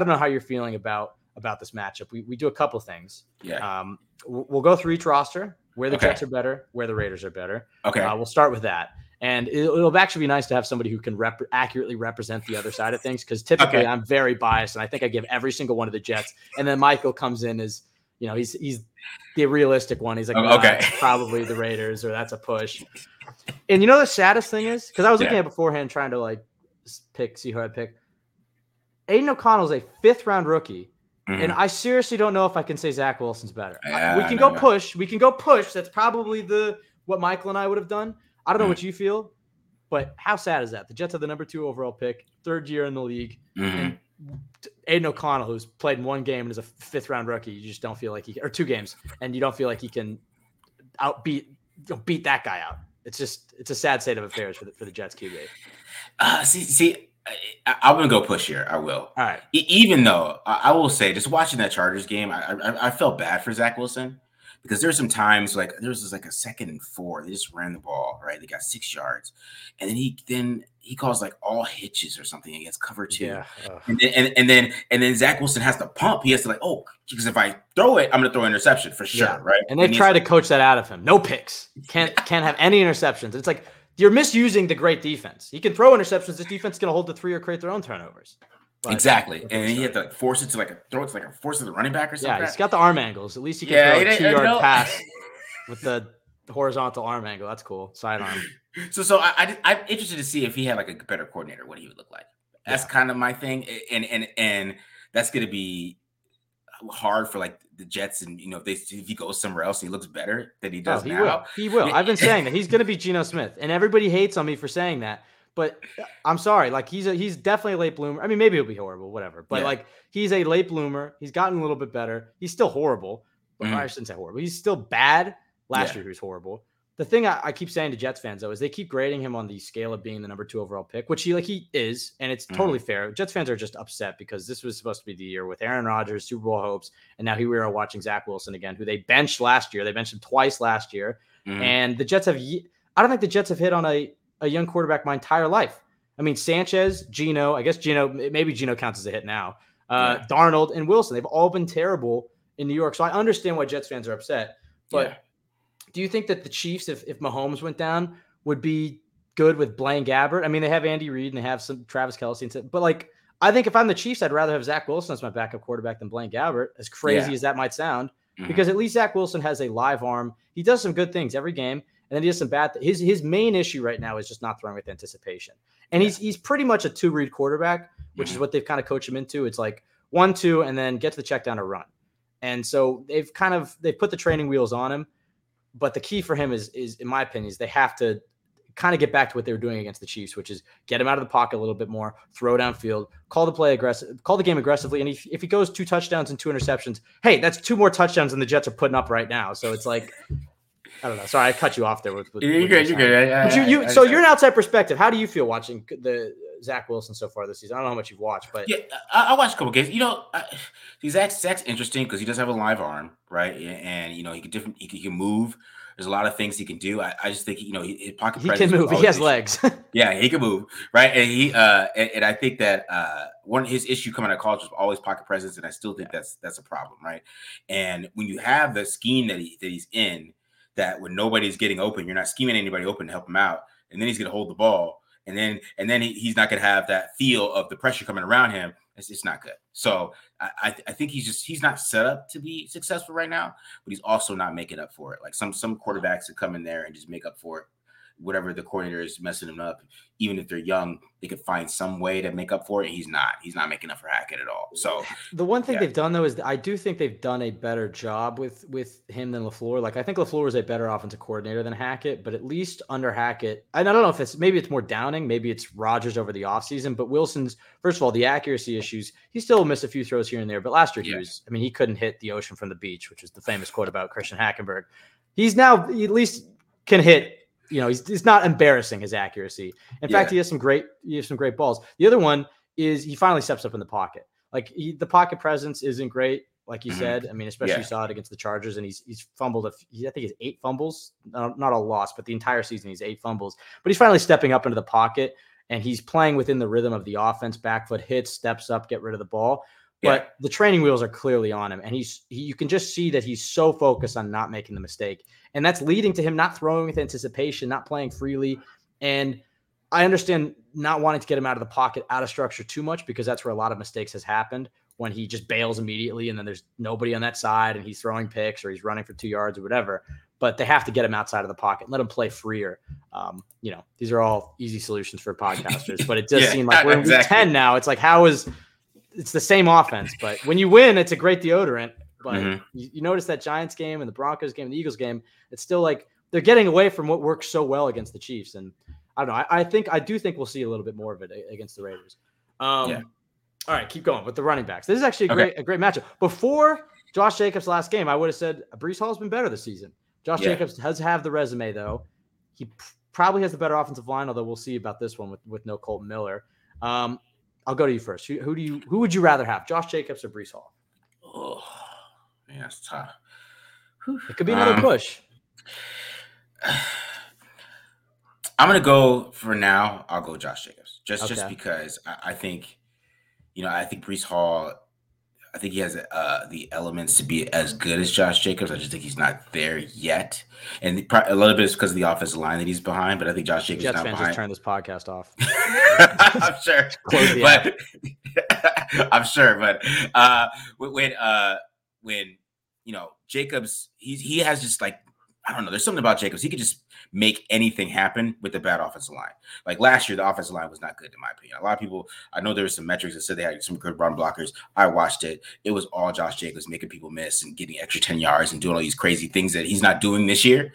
S2: don't know how you're feeling about about this matchup. We, we do a couple things.
S3: Yeah.
S2: Um, we'll go through each roster where the okay. Jets are better, where the Raiders are better.
S3: Okay.
S2: Uh, we'll start with that. And it'll, it'll, actually be nice to have somebody who can rep- accurately represent the other side of things because typically okay. I'm very biased and I think I give every single one of the Jets. And then Michael comes in as, you know, he's he's the realistic one. He's like, oh, okay, probably the Raiders or that's a push. And you know the saddest thing is because I was looking at beforehand trying to like pick, see who I pick. Aidan O'Connell is a fifth round rookie. Mm-hmm. And I seriously don't know if I can say Zach Wilson's better. Yeah, we can go push. We can go push. That's probably the what Michael and I would have done. I don't know mm-hmm. what you feel, but how sad is that? The Jets have the number two overall pick, third year in the league. Mm-hmm. And Aidan O'Connell, who's played in one game and is a fifth round rookie, you just don't feel like he or two games, and you don't feel like he can outbeat beat that guy out. It's just it's a sad state of affairs for the for the Jets QB.
S3: Uh, see, see, I, am gonna go push here. I will.
S2: All right.
S3: E- even though I, I, will say, just watching that Chargers game, I, I, I felt bad for Zach Wilson because there's some times like there was like a second and four. They just ran the ball right. They got six yards, and then he then he calls like all hitches or something against cover two.
S2: Yeah.
S3: And then and, and then and then Zach Wilson has to pump. He has to like oh because if I throw it, I'm gonna throw an interception for sure.
S2: Yeah.
S3: Right.
S2: And they've tried to coach that out of him. No picks. Can't can't have any interceptions. It's like you're misusing the great defense. He can throw interceptions. This defense is going to hold the three or create their own turnovers.
S3: But exactly, and he had to like force it to like a throw it to like a force to the running back or something.
S2: Yeah, he's got the arm angles. At least he can
S3: Yeah,
S2: throw a two yard
S3: no.
S2: pass with the horizontal arm angle. That's cool. Sidearm.
S3: So, so I, I, I'm interested to see if he had like a better coordinator, what he would look like. That's
S2: Yeah.
S3: kind of my thing, and and and that's going to be hard for like the Jets, and you know if they if he goes somewhere else and he looks better than he
S2: Oh,
S3: does
S2: he
S3: now.
S2: will. He will. I've been saying that he's going to be Geno Smith, and everybody hates on me for saying that. But uh, I'm sorry. Like he's a, he's definitely a late bloomer. I mean, maybe he'll be horrible, whatever. But
S3: Yeah.
S2: like he's a late bloomer. He's gotten a little bit better. He's still horrible. But
S3: Mhm.
S2: I shouldn't say horrible. He's still bad. Last
S3: Yeah.
S2: year he was horrible. The thing I, I keep saying to Jets fans though is they keep grading him on the scale of being the number two overall pick, which he like he is, and it's totally fair. Jets fans are just upset because this was supposed to be the year with Aaron Rodgers, Super Bowl hopes, and now here we are watching Zach Wilson again, who they benched last year. They benched him twice last year.
S3: Mhm.
S2: And the Jets have. I don't think the Jets have hit on a, a young quarterback my entire life. I mean, Sanchez, Geno, I guess Geno, maybe Geno counts as a hit now. Uh,
S3: Yeah.
S2: Darnold and Wilson, they've all been terrible in New York. So I understand why Jets fans are upset. But
S3: Yeah.
S2: Do you think that the Chiefs, if, if Mahomes went down, would be good with Blaine Gabbert? I mean, they have Andy Reid and they have some Travis Kelce, and stuff, but like, I think if I'm the Chiefs, I'd rather have Zach Wilson as my backup quarterback than Blaine Gabbert, as crazy
S3: Yeah.
S2: as that might sound
S3: Mhm.
S2: because at least Zach Wilson has a live arm. He does some good things every game, and then he does some bad. Th- his his main issue right now is just not throwing with anticipation, and he's he's pretty much a two read quarterback, which is
S3: Mhm.
S2: what they've kind of coached him into. It's like one two, and then get to the check down to run, and so they've kind of they've put the training wheels on him. But the key for him is is in my opinion is they have to kind of get back to what they were doing against the Chiefs, which is get him out of the pocket a little bit more, throw downfield, call the play aggressive, call the game aggressively. And if, if he goes two touchdowns and two interceptions, hey, that's two more touchdowns than the Jets are putting up right now. So it's like, I don't know. Sorry, I cut you off there. With, with
S3: You're
S2: what
S3: good.
S2: you
S3: You're good. I-
S2: But you,
S3: I-
S2: you,
S3: I-
S2: so
S3: I-
S2: you're an outside perspective. How do you feel watching the Zach Wilson so far this season? I don't know how much you've watched, but
S3: Yeah, I, I watched a couple games. You know, I, see, Zach's, interesting because he does have a live arm, right? And, you know, he can different. He can, he can move. There's a lot of things he can do. I, I just think you know, he, his pocket
S2: he can move. He has
S3: be-
S2: legs.
S3: Yeah, he can move, right? And he uh and, and I think that uh one his issue coming out of college was always pocket presence, and I still think that's that's a problem, right? And when you have the scheme that he that he's in, that when nobody's getting open, you're not scheming anybody open to help him out, and then he's gonna hold the ball, and then and then he, he's not gonna have that feel of the pressure coming around him. It's, it's not good. So I I, I think he's just he's not set up to be successful right now, but he's also not making up for it. Like some some quarterbacks that come in there and just make up for it whatever the coordinator is messing him up, even if they're young, they could find some way to make up for it. He's not. He's not making up for Hackett at all. So
S2: The one thing
S3: Yeah.
S2: they've done though is I do think they've done a better job with with him than Lafleur. Like I think Lafleur is a better offensive coordinator than Hackett, but at least under Hackett, and I don't know if it's maybe it's more Downing, maybe it's Rodgers over the offseason, but Wilson's first of all the accuracy issues. He still missed a few throws here and there, but last year he was. I mean, he couldn't hit the ocean from the beach, which is the famous quote about Christian Hackenberg. He's now he at least can hit. You know, he's, not embarrassing his accuracy. In fact, he has some great he has some great balls. The other one is he finally steps up in the pocket. Like he, the pocket presence isn't great, like you
S3: Mhm.
S2: said. I mean, especially
S3: Yeah.
S2: you saw it against the Chargers, and he's he's fumbled. A, he, I think he's eight fumbles, not, not a loss, but the entire season he's eight fumbles. But he's finally stepping up into the pocket, and he's playing within the rhythm of the offense. Back foot hits, steps up, get rid of the ball.
S3: Yeah.
S2: But the training wheels are clearly on him, and he's he, you can just see that he's so focused on not making the mistake, and that's leading to him not throwing with anticipation, not playing freely, and I understand not wanting to get him out of the pocket, out of structure too much because that's where a lot of mistakes has happened when he just bails immediately and then there's nobody on that side and he's throwing picks or he's running for two yards or whatever. But they have to get him outside of the pocket, let him play freer. Um, you know, these are all easy solutions for podcasters, but it does
S3: Yeah,
S2: seem like we're in week 10 now. It's like, how is it's the same offense, but when you win, it's a great deodorant. But
S3: Mhm.
S2: you, you notice that Giants game and the Broncos game and the Eagles game, it's still like they're getting away from what works so well against the Chiefs. And I don't know. I, I think I do think we'll see a little bit more of it against the Raiders. Um,
S3: Yeah.
S2: All right, keep going with the running backs. This is actually a
S3: Okay.
S2: great a great matchup. Before Josh Jacobs' last game, I would have said Breece Hall's been better this season. Josh
S3: Yeah.
S2: Jacobs does have the resume though. He probably has the better offensive line, although we'll see about this one with, with no Kolton Miller. Um, I'll go to you first. Who, who, do you who would you rather have, Josh Jacobs or Breece Hall?
S3: Oh, man, that's tough.
S2: It could be another um, push.
S3: I'm gonna go for now. I'll go Josh Jacobs just okay. just because I, I, think, you know, I think Breece Hall. I think he has uh, the elements to be as good as Josh Jacobs. I just think he's not there yet, and the, a little bit is because of the offensive line that he's behind. But I think Josh Jacobs
S2: Jets
S3: not
S2: fans
S3: behind.
S2: just turn this podcast off.
S3: I'm sure, but I'm sure, but uh, when uh, when you know Jacobs, he he has just like I don't know. There's something about Jacobs. He could just make anything happen with the bad offensive line. Like last year, the offensive line was not good, in my opinion. A lot of people, I know there were some metrics that said they had some good run blockers. I watched it. It was all Josh Jacobs making people miss and getting extra 10 yards and doing all these crazy things that he's not doing this year.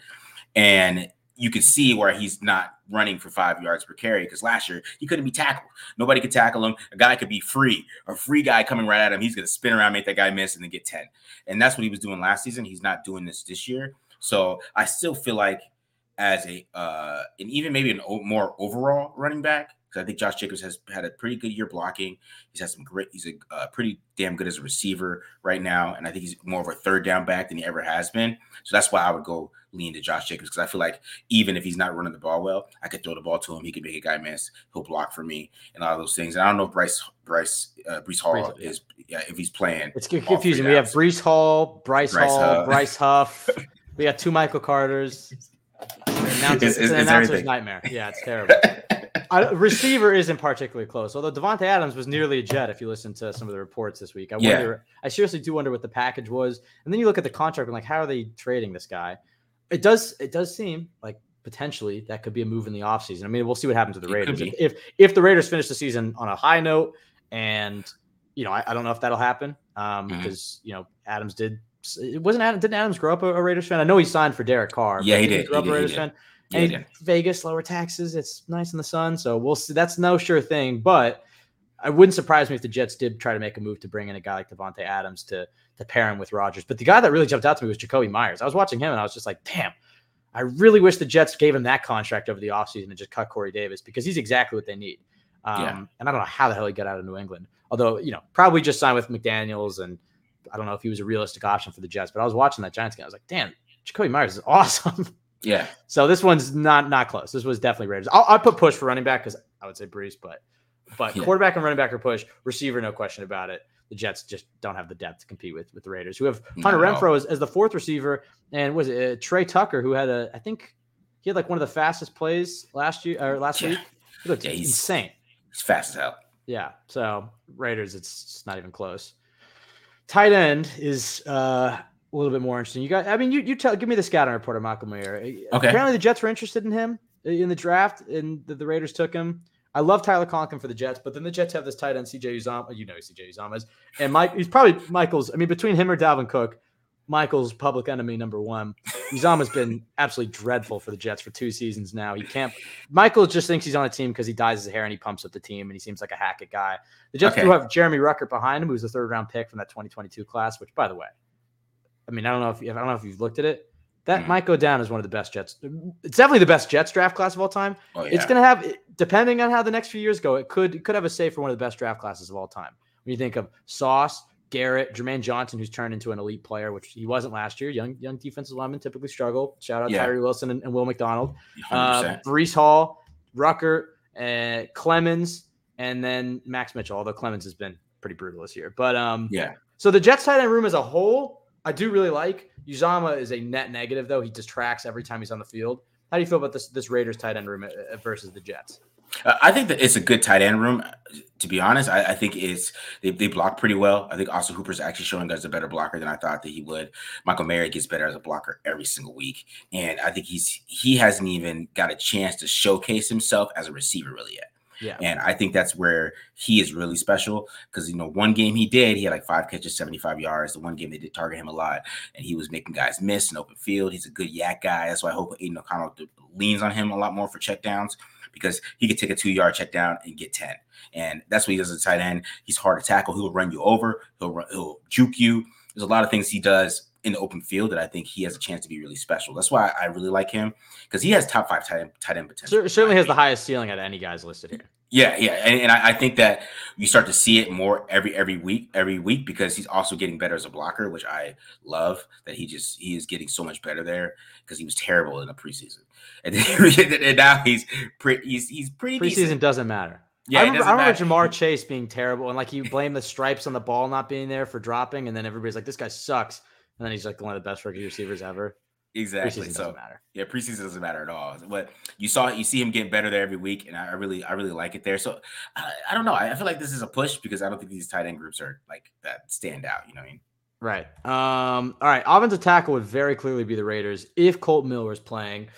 S3: And you could see where he's not running for five yards per carry because last year he couldn't be tackled. Nobody could tackle him. A guy could be free, a free guy coming right at him. He's going to spin around, make that guy miss, and then get 10. And that's what he was doing last season. He's not doing this this year. So I still feel like as a uh and even maybe an o- more overall running back because I think Josh Jacobs has had a pretty good year blocking. He's had some great. He's a uh, pretty damn good as a receiver right now, and I think he's more of a third down back than he ever has been. So that's why I would go lean to Josh Jacobs because I feel like even if he's not running the ball well, I could throw the ball to him. He could make a guy miss. He'll block for me and all those things. And I don't know if Bryce Bryce uh, Breece Hall is yeah, if he's playing.
S2: It's confusing. We have Breece Hall, Bryce, Bryce Hall, Huff. Bryce Huff. We got two Michael Carters. It's, it's, an announcer's nightmare. Yeah, it's terrible. I, receiver isn't particularly close, although Davante Adams was nearly a jet. If you listen to some of the reports this week, I yeah. wonder. I seriously do wonder what the package was. And then you look at the contract and like, how are they trading this guy? It does. It does seem like potentially that could be a move in the offseason. I mean, we'll see what happens to the Raiders. If, if, if the Raiders finish the season on a high note, and you know, I, I don't know if that'll happen um, mm-hmm. because you know Adams did it wasn't Adam, didn't Adams grow up a, a, Raiders fan? I know he signed for Derek Carr.
S3: Yeah, he did. He grew
S2: up
S3: he
S2: a Raiders fan. And Vegas, lower taxes. It's nice in the sun. So we'll see. That's no sure thing. But I wouldn't surprise me if the Jets did try to make a move to bring in a guy like Davante Adams to to pair him with Rodgers. But the guy that really jumped out to me was Jakobi Meyers. I was watching him and I was just like, damn, I really wish the Jets gave him that contract over the offseason and just cut Corey Davis because he's exactly what they need. Um, yeah. And I don't know how the hell he got out of New England. Although, you know, probably just signed with McDaniels and – I don't know if he was a realistic option for the Jets, but I was watching that Giants game. I was like, damn, Jakobi Meyers is awesome.
S3: Yeah.
S2: So this one's not not close. This was definitely Raiders. I'll, I'll put push for running back because I would say Breece, but but yeah. quarterback and running back are push. Receiver, no question about it. The Jets just don't have the depth to compete with with the Raiders, who have Hunter no. Renfrow as, as, the fourth receiver, and was it uh, Tre Tucker who had a I think he had like one of the fastest plays last year or last yeah. week. He looked yeah, he's, insane.
S3: He's fast as hell.
S2: Yeah. So Raiders, it's, it's not even close. Tight end is uh, a little bit more interesting. You got, I mean, you you tell, give me the scouting report of Malcolm Mayer.
S3: Okay.
S2: Apparently, the Jets were interested in him in the draft, and the, the Raiders took him. I love Tyler Conklin for the Jets, but then the Jets have this tight end, CJ Uzomah. You know CJ Uzomah is, and Mike. He's probably Michael's. I mean, between him or Dalvin Cook, Michael's public enemy number one. Uzomah's been absolutely dreadful for the Jets for two seasons now. He can't. Michael just thinks he's on a team because he dyes his hair and he pumps up the team and he seems like a Hackett guy. The Jets okay. do have Jeremy Ruckert behind him, who's the third round pick from that 2022 class. Which, by the way, I mean, I don't know if I don't know if you've looked at it. That mm. might go down as one of the best Jets. It's definitely the best Jets draft class of all time. Oh, yeah. It's going to have, depending on how the next few years go, it could it could have a say for one of the best draft classes of all time. When you think of Sauce, Garrett, Jermaine Johnson, who's turned into an elite player, which he wasn't last year. Young young defensive linemen typically struggle. Shout out yeah. Tyree Wilson and, and Will McDonald. Uh, Breece Hall, Rucker, uh, Clemons, and then Max Mitchell. Although Clemons has been pretty brutal this year, but um,
S3: yeah.
S2: So the Jets tight end room as a whole, I do really like. Uzomah is a net negative though. He distracts every time he's on the field. How do you feel about this this Raiders tight end room uh, versus the Jets?
S3: I think that it's a good tight end room. To be honest, I, I, think it's they, they block pretty well. I think Austin Hooper's actually showing us a better blocker than I thought that he would. Michael Mayer gets better as a blocker every single week, and I think he's he hasn't even got a chance to showcase himself as a receiver really yet.
S2: Yeah.
S3: And I think that's where he is really special because, you know, one game he did, he had like five catches, 75 yards. The one game they did target him a lot and he was making guys miss in open field. He's a good yak guy. That's why I hope Aidan O'Connell leans on him a lot more for checkdowns because he could take a two yard check down and get 10. And that's what he does as a tight end. He's hard to tackle. He'll run you over, he'll, run, he'll juke you. There's a lot of things he does in the open field that I think he has a chance to be really special. That's why I really like him because he has top five tight end, tight end potential.
S2: Certainly has the highest ceiling out of any guys listed here.
S3: Yeah, yeah, and, and I, I, think that you start to see it more every every week, every week because he's also getting better as a blocker, which I love. That he just he is getting so much better there because he was terrible in the preseason, and, then, and now he's pretty he's he's pretty.
S2: Preseason
S3: decent.
S2: doesn't matter. Yeah, I remember, I remember Ja'Marr Chase being terrible, and like you blame the stripes on the ball not being there for dropping, and then everybody's like, "This guy sucks," and then he's like one of the best rookie receivers ever.
S3: Exactly.
S2: Preseason
S3: so
S2: doesn't matter.
S3: yeah, preseason doesn't matter at all. But you saw you see him getting better there every week, and I really I really like it there. So I, I don't know. I feel like this is a push because I don't think these tight end groups are like that stand out. You know what I mean?
S2: Right. Um. All right. Offensive tackle would very clearly be the Raiders if Colt Miller is playing.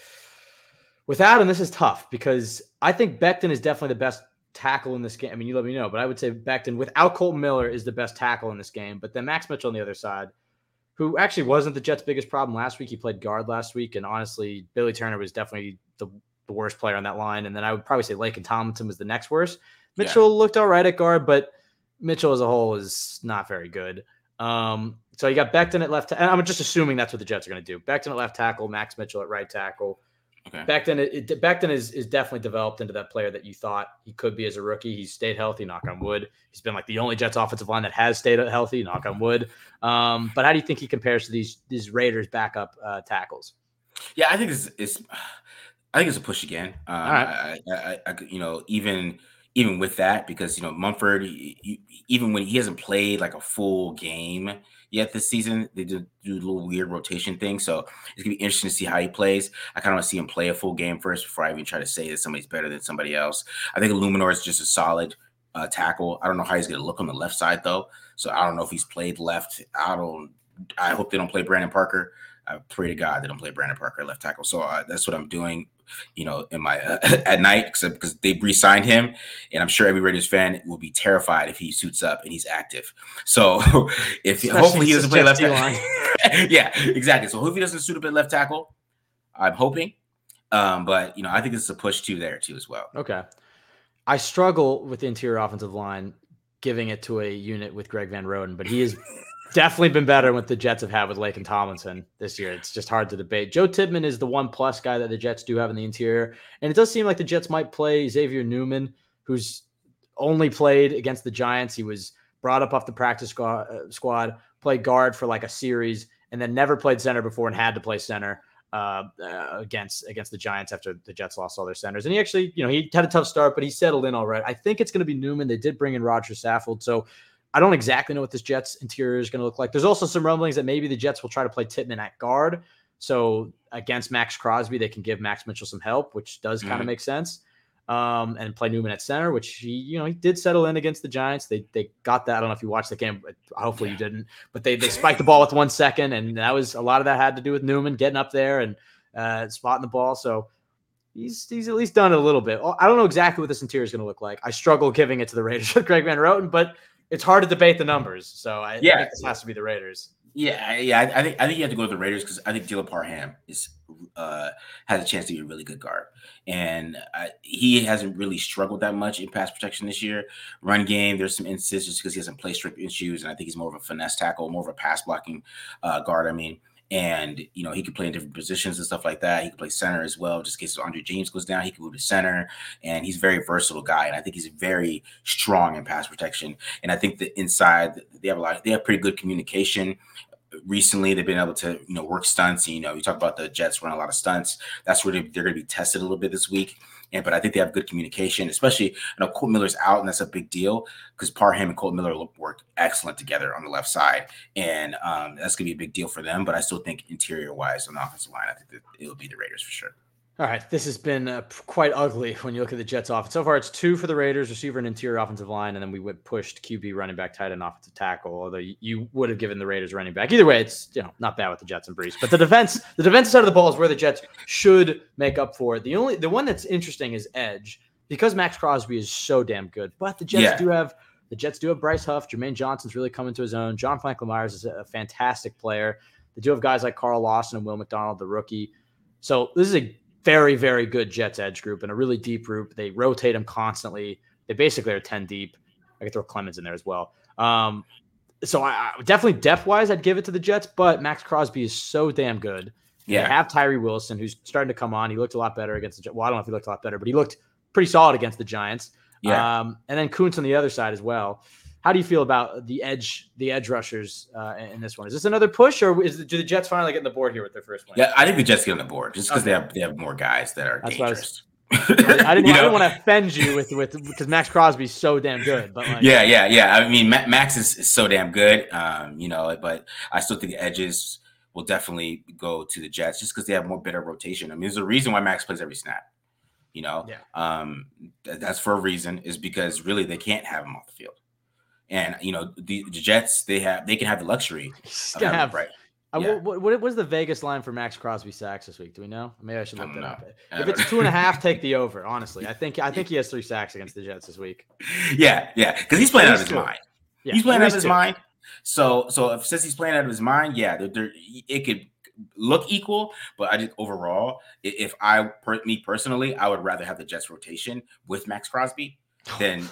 S2: Without him, this is tough because I think Becton is definitely the best tackle in this game. I mean, you let me know, but I would say Becton without Colt Miller is the best tackle in this game. But then Max Mitchell on the other side who actually wasn't the Jets' biggest problem last week. He played guard last week, and honestly, Billy Turner was definitely the, the worst player on that line. And then I would probably say Laken Tomlinson was the next worst. Mitchell yeah. looked all right at guard, but Mitchell as a whole is not very good. Um, so you got Becton at left, and I'm just assuming that's what the Jets are going to do. Becton at left tackle, Max Mitchell at right tackle. Okay. Becton, it, it, Becton is, is definitely developed into that player that you thought he could be as a rookie. He's stayed healthy, knock on wood. He's been like the only Jets offensive line that has stayed healthy, knock on wood. Um, but how do you think he compares to these these Raiders backup uh, tackles?
S3: Yeah, I think it's, it's I think it's a push again. Um, All right. I, I, I, you know, even even with that, because you know Munford, even when he hasn't played like a full game yet this season. They do, do a little weird rotation thing. So it's gonna be interesting to see how he plays. I kind of want to see him play a full game first before I even try to say that somebody's better than somebody else. I think Eluemunor is just a solid uh, tackle. I don't know how he's gonna look on the left side though. So I don't know if he's played left. I don't. I hope they don't play Brandon Parker. I pray to God they don't play Brandon Parker left tackle. So uh, that's what I'm doing you know, in my uh, at night because they re-signed him, and I'm sure every Raiders fan will be terrified if he suits up and he's active. So if Especially hopefully he doesn't play left tackle, yeah, exactly. So hopefully he doesn't suit up at left tackle. I'm hoping, um, but you know, I think this is a push too there too as well.
S2: Okay, I struggle with the interior offensive line giving it to a unit with Greg Van Roten, but he is definitely been better with the Jets have had with Laken Tomlinson this year. It's just hard to debate. Joe Tippmann is the one plus guy that the Jets do have in the interior. And it does seem like the Jets might play Xavier Newman, who's only played against the Giants. He was brought up off the practice squad, uh, squad played guard for like a series, and then never played center before and had to play center. Uh, uh, against against the Giants after the Jets lost all their centers. And he actually, you know, he had a tough start, but he settled in all right. I think it's going to be Newman. They did bring in Rodger Saffold, so I don't exactly know what this Jets interior is going to look like. There's also some rumblings that maybe the Jets will try to play Tippmann at guard. So against Maxx Crosby, they can give Max Mitchell some help, which does kind of mm-hmm. make sense. Um, and play Newman at center, which he, you know, he did settle in against the Giants. They they got that. I don't know if you watched the game, but hopefully yeah. you didn't. But they they spiked the ball with one second, and that was a lot of that had to do with Newman getting up there and uh, spotting the ball. So he's he's at least done it a little bit. I don't know exactly what this interior is going to look like. I struggle giving it to the Raiders with Greg Van Roten, but it's hard to debate the numbers. So I, yeah. I think this has to be the Raiders.
S3: Yeah, yeah. I, I, think I think you have to go with the Raiders because I think Dylan Parham is uh, has a chance to be a really good guard, and uh, he hasn't really struggled that much in pass protection this year. Run game, there's some instances just because he hasn't play strip issues, and I think he's more of a finesse tackle, more of a pass blocking uh, guard. I mean, and you know he could play in different positions and stuff like that. He could play center as well. Just in case Andre James goes down, he can move to center, and he's a very versatile guy. And I think he's very strong in pass protection. And I think that inside they have a lot. They have pretty good communication recently they've been able to you know work stunts you know you talk about the jets run a lot of stunts that's where they, are going to be tested a little bit this week and but i think they have good communication especially you know colt miller's out and that's a big deal because parham and colt miller work excellent together on the left side and um, that's going to be a big deal for them but i still think interior wise on the offensive line i think that it'll be the raiders for sure
S2: all right, this has been uh, quite ugly when you look at the Jets' offense. So far, it's two for the Raiders, receiver and interior offensive line, and then we would pushed QB, running back, tight end, offensive tackle. Although you would have given the Raiders running back. Either way, it's you know not bad with the Jets and Breece. But the defense, the defensive side of the ball is where the Jets should make up for it. The only the one that's interesting is edge because Maxx Crosby is so damn good. But the Jets yeah. do have the Jets do have Bryce Huff. Jermaine Johnson's really coming to his own. John Franklin Myers is a fantastic player. They do have guys like Carl Lawson and Will McDonald, the rookie. So this is a very, very good Jets edge group and a really deep group. They rotate them constantly. They basically are 10 deep. I could throw Clemons in there as well. Um, so I, I definitely depth wise, I'd give it to the Jets, but Maxx Crosby is so damn good.
S3: Yeah.
S2: They have Tyree Wilson, who's starting to come on. He looked a lot better against the Gi- well, I don't know if he looked a lot better, but he looked pretty solid against the Giants.
S3: Yeah.
S2: Um, and then Koonce on the other side as well. How do you feel about the edge, the edge rushers uh, in this one? Is this another push, or is do the Jets finally get on the board here with their first win?
S3: Yeah, I think the Jets get on the board just because
S2: Okay.
S3: they have they have more guys that are
S2: That's what I was-
S3: dangerous.
S2: I didn't,
S3: You
S2: I
S3: know?
S2: didn't want to offend you with with because Maxx Crosby's so damn good, but like,
S3: Yeah, yeah, yeah. I mean, Ma- Max is, is so damn good, um, you know. But I still think the edges will definitely go to the Jets just because they have more better rotation. I mean, there's a reason why Max plays every snap. You know,
S2: Yeah.
S3: um, th- that's for a reason. Is because really they can't have him off the field, and you know the, the Jets they have they can have the luxury
S2: he's
S3: of
S2: gonna
S3: having
S2: have.
S3: right.
S2: Uh,
S3: Yeah.
S2: what, what, is the Vegas line for Maxx Crosby sacks this week? Do we know? Maybe I should look
S3: don't
S2: that
S3: know.
S2: up. If it's two and a half, take the over. Honestly, I think I think he has three sacks against the Jets this week.
S3: Yeah, yeah, because he's playing out of his
S2: two.
S3: mind.
S2: Yeah,
S3: he's playing out of his
S2: two.
S3: mind. So, so if since he's playing out of his mind, yeah, there, there, it could look equal, but I just overall, if I per, me personally, I would rather have the Jets rotation with Maxx Crosby than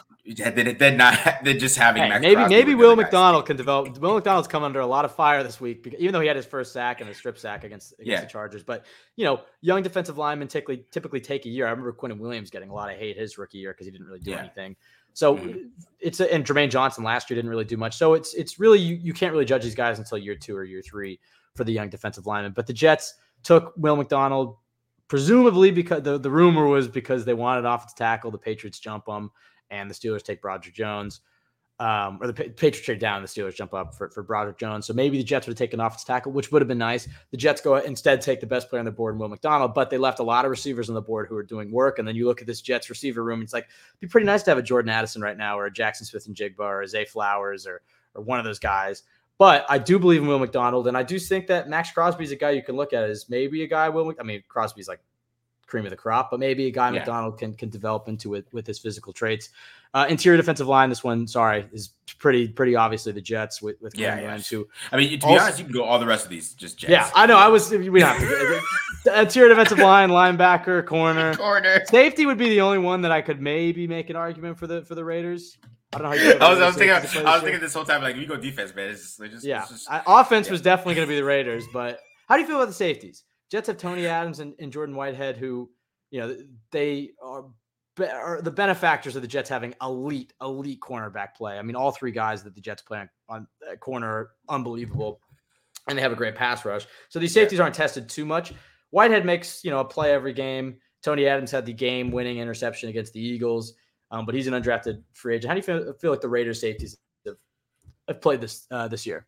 S3: than, than not than just having
S2: Hey, maybe
S3: Crosby
S2: maybe Will. McDonald can develop. Will McDonald's come under a lot of fire this week, because, even though he had his first sack and a strip sack against, against
S3: Yeah.
S2: the Chargers. But you know, young defensive linemen typically typically take a year. I remember Quinnen Williams getting a lot of hate his rookie year because he didn't really do
S3: Yeah.
S2: anything. So
S3: Mhm.
S2: it's a, and Jermaine Johnson last year didn't really do much. So it's it's really you, you can't really judge these guys until year two or year three for the young defensive linemen. But the Jets took Will McDonald, presumably because the, the rumor was because they wanted offensive tackle. The Patriots jump them, and the Steelers take Broderick Jones. Um, or the Patriots trade down, the Steelers jump up for, for Broderick Jones. So maybe the Jets would have taken offensive tackle, which would have been nice. The Jets go instead take the best player on the board, Will McDonald, but they left a lot of receivers on the board who are doing work. And then you look at this Jets receiver room, it's like it'd be pretty nice to have a Jordan Addison right now, or a Jaxon Smith-Njigba, or a Zay Flowers, or or one of those guys. But I do believe in Will McDonald, and I do think that Maxx Crosby is a guy you can look at as maybe a guy. Will I mean Crosby's like cream of the crop, but maybe a guy
S3: Yeah.
S2: McDonald can can develop into it with his physical traits. Uh, interior defensive line, this one, sorry, is pretty pretty obviously the Jets with with
S3: Yeah, yeah.
S2: Williams, who
S3: I mean, to be
S2: Also-
S3: honest, you can go all the rest of these just Jets.
S2: yeah, I know. I was we have to. The interior defensive line, linebacker, corner,
S3: corner.
S2: safety would be the only one that I could maybe make an argument for the for the Raiders. I don't know how you.
S3: I was, I was thinking,
S2: safeties they play
S3: I was
S2: this
S3: thinking this whole time, like we go defense, man. It's just, it's just,
S2: Yeah,
S3: it's just-
S2: I, offense
S3: yeah.
S2: was definitely going to be the Raiders, but how do you feel about the safeties? Jets have Tony Adams and, and Jordan Whitehead, who you know they are, be- are the benefactors of the Jets having elite, elite cornerback play. I mean, all three guys that the Jets play on, on uh, corner are unbelievable, and they have a great pass rush. So these
S3: Yeah.
S2: safeties aren't tested too much. Whitehead makes you know a play every game. Tony Adams had the game-winning interception against the Eagles, um, but he's an undrafted free agent. How do you feel, feel like the Raiders safeties have, have played this uh, this year?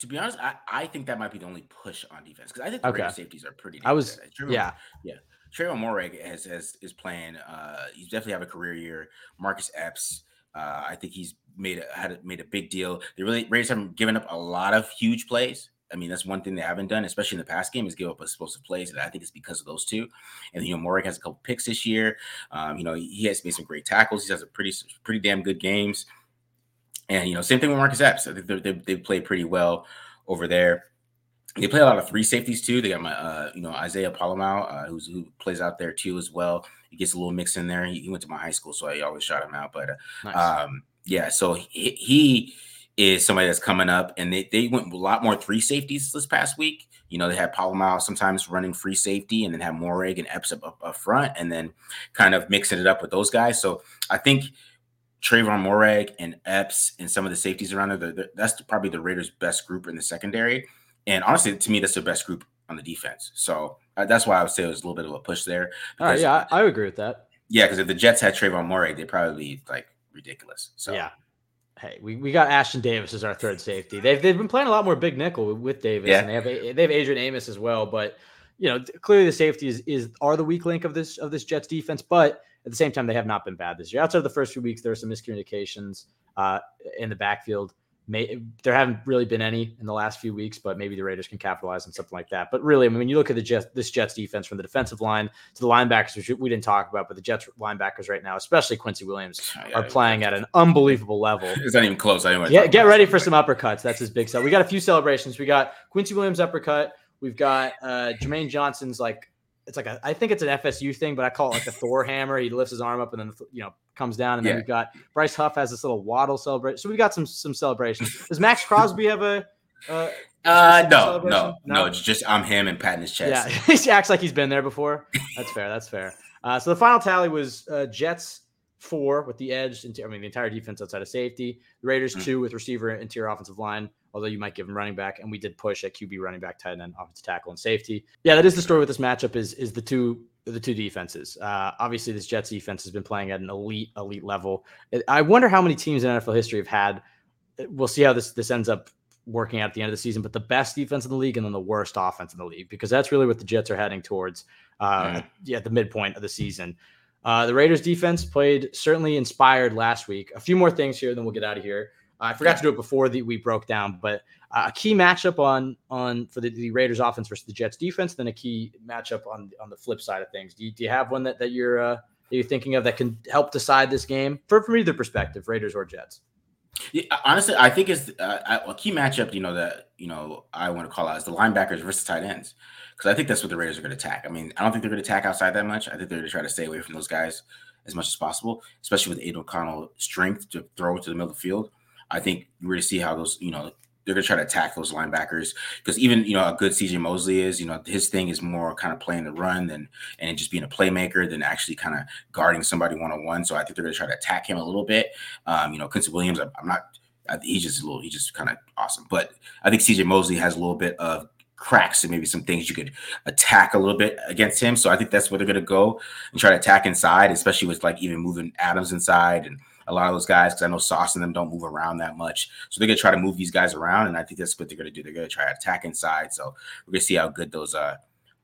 S3: to be honest, I, I think that might be the only push on defense because I think the
S2: Okay.
S3: Raiders safeties are pretty.
S2: I was-
S3: good. Trevor-
S2: Yeah,
S3: Tre'von Moehrig has, has is playing. Uh, he's definitely have a career year. Marcus Epps, uh, I think he's made a, had a, made a big deal. They really Raiders haven't given up a lot of huge plays. I mean, that's one thing they haven't done, especially in the past game, is give up explosive plays. And I think it's because of those two. And you know, Moehrig has a couple picks this year. Um, you know, he has made some great tackles. He has a pretty pretty damn good games. And you know, same thing with Marcus Epps. I think they they they play pretty well over there. They play a lot of three safeties too. They got my, uh, you know, Isaiah Pola-Mao, uh, who's who plays out there too as well. He gets a little mix in there. He, he went to my high school, so I always shot him out. But uh,
S2: nice.
S3: um, yeah, so he, he is somebody that's coming up, and they, they went a lot more three safeties this past week. You know, they had Pola-Mao sometimes running free safety, and then have Moehrig and Epps up, up, up front, and then kind of mixing it up with those guys. So I think Tre'von Moehrig and Epps and some of the safeties around there, they're- they're- that's probably the Raiders' best group in the secondary. And honestly, to me, that's the best group on the defense. So uh, that's why I would say it was a little bit of a push there.
S2: All right,
S3: because-
S2: yeah, I, I would agree with that.
S3: yeah, because if the Jets had Tre'von Moehrig, they'd probably be like ridiculous. So
S2: Yeah. Hey, we, we got Ashtyn Davis as our third safety. They've they've been playing a lot more big nickel with, Davis,
S3: Yeah.
S2: and they have they have Adrian Amos as well. But you know, clearly the safeties is, is are the weak link of this of this Jets defense. But at the same time, they have not been bad this year. Outside of the first few weeks, there are some miscommunications uh, in the backfield. May, there haven't really been any in the last few weeks, but maybe the Raiders can capitalize on something like that. But really, I mean, when you look at the Jets, this Jets defense from the defensive line to the linebackers, which we didn't talk about, but the Jets linebackers right now, especially Quincy Williams, are playing at an unbelievable level.
S3: It's not even close. I didn't want to
S2: Yeah, get ready for some uppercuts. That's his big sell. We got a few celebrations. We got Quincy Williams uppercut. We've got uh, Jermaine Johnson's like it's like a I think it's an FSU thing, but I call it like the Thor hammer. He lifts his arm up and then you know comes down, and then
S3: Yeah.
S2: we've got Bryce Huff has this little waddle celebration. So we've got some some celebrations. Does Maxx Crosby have a? Uh,
S3: Uh, no, no, no,
S2: No?
S3: It's just I'm him and patting his chest.
S2: yeah, he acts like he's been there before. That's fair. That's fair. Uh, so the final tally was uh, Jets four with the edge. Into, I mean, the entire defense outside of safety. The Raiders
S3: Mm.
S2: two with receiver, interior offensive line. Although you might give them running back, and we did push at QB, running back, tight end, offensive tackle, and safety. Yeah, that is the story with this matchup. Is is the two the two defenses. Uh, obviously, this Jets defense has been playing at an elite elite level. I wonder how many teams in NFL history have had. We'll see how this this ends up working out at the end of the season, but the best defense in the league and then the worst offense in the league because that's really what the Jets are heading towards. Uh,
S3: Yeah.
S2: yeah, at the midpoint of the season. Uh, the Raiders defense played certainly inspired last week. A few more things here, then we'll get out of here. I forgot to do it before the, we broke down, but uh, a key matchup on on for the, the Raiders offense versus the Jets defense, then a key matchup on on the flip side of things. Do you, do you have one that that you're uh, that you're thinking of that can help decide this game for from either perspective, Raiders or Jets?
S3: Yeah, honestly, I think it's uh, a key matchup. You know that you know I want to call out is the linebackers versus tight ends because I think that's what the Raiders are going to attack. I mean, I don't think they're going to attack outside that much. I think they're going to try to stay away from those guys as much as possible, especially with Aidan O'Connell's strength to throw to the middle of the field. I think we're going to see how those you know they're going to try to attack those linebackers because even you know a good CJ Mosley is you know his thing is more kind of playing the run than and just being a playmaker than actually kind of guarding somebody one on one. So I think they're going to try to attack him a little bit. Um, you know, Quincy Williams, I'm, not. He's just a little. He's just kind of awesome. But I think CJ Mosley has a little bit of cracks and maybe some things you could attack a little bit against him. So I think that's where they're going to go and try to attack inside, especially with like even moving Adams inside and a lot of those guys because I know Sauce and them don't move around that much. So they're going to try to move these guys around, and I think that's what they're going to do. They're going to try to attack inside. So we're going to see how good those uh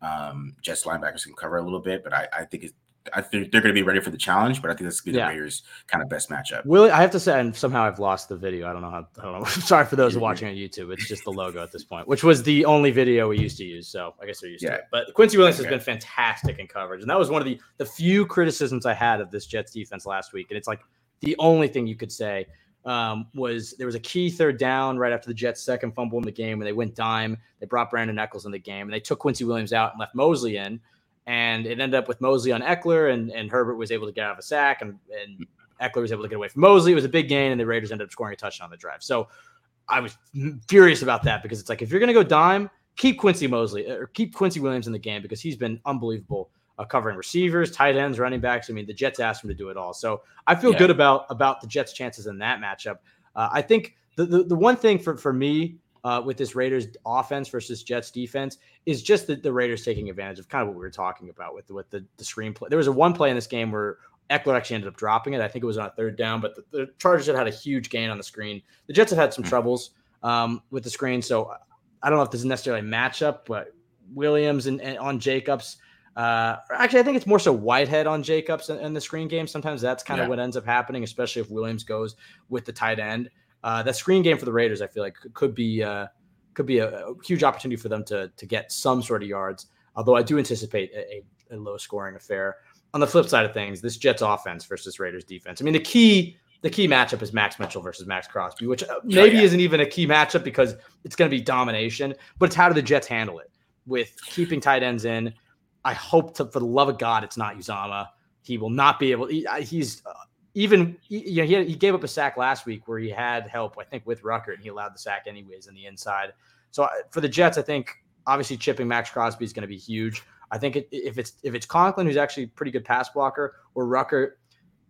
S3: um Jets linebackers can cover a little bit. But I, I think it's I think they're going to be ready for the challenge, but I think that's going to be
S2: Yeah.
S3: the Raiders' kind of best matchup.
S2: Willie, I have to say, and somehow I've lost the video. I don't know how. I don't know. Sorry for those watching on YouTube. It's just the logo at this point, which was the only video we used to use. So I guess they're used to it. But Quincy Williams has been fantastic in coverage, and that was one of the the few criticisms I had of this Jets defense last week. And it's like the only thing you could say um, was there was a key third down right after the Jets' second fumble in the game, and they went dime. They brought Brandin Echols in the game, and they took Quincy Williams out and left Mosley in. And it ended up with Mosley on Ekeler, and, and Herbert was able to get out of a sack, and, and Ekeler was able to get away from Mosley. It was a big gain, and the Raiders ended up scoring a touchdown on the drive. So I was furious about that because it's like if you're going to go dime, keep Quincy Mosley or keep Quincy Williams in the game because he's been unbelievable uh, covering receivers, tight ends, running backs. I mean, the Jets asked him to do it all. So I feel
S3: Yeah.
S2: good about about the Jets' chances in that matchup. Uh, I think the, the the one thing for for me uh, with this Raiders offense versus Jets defense is just that the Raiders taking advantage of kind of what we were talking about with the, with the, the screenplay. There was a one play in this game where Ekeler actually ended up dropping it. I think it was on a third down, but the, the Chargers had had a huge gain on the screen. The Jets have had some
S3: Mhm.
S2: troubles um, with the screen, so I don't know if this is necessarily a matchup, but Williams and, and on Jacobs. Uh, actually, I think it's more so Whitehead on Jacobs in, in the screen game. Sometimes that's kind of
S3: Yeah.
S2: what ends up happening, especially if Williams goes with the tight end. Uh, that screen game for the Raiders, I feel like could- be uh, could be a, a huge opportunity for them to to get some sort of yards. Although I do anticipate a, a, a low scoring affair. On the flip side of things, this Jets offense versus Raiders defense. I mean, the key the key matchup is Max Mitchell versus Maxx Crosby, which uh, maybe
S3: yeah.
S2: isn't even a key matchup because it's going to be domination. But it's how do the Jets handle it with keeping tight ends in? I hope to, for the love of God, it's not Uzomah. He will not be able. He, he's uh, even. he- You know, he, he gave up a sack last week where he had help, I think, with Rucker, and he allowed the sack anyways in the inside. So uh, for the Jets, I think obviously chipping Maxx Crosby is going to be huge. I think it, if it's if it's Conklin, who's actually a pretty good pass blocker, or Rucker,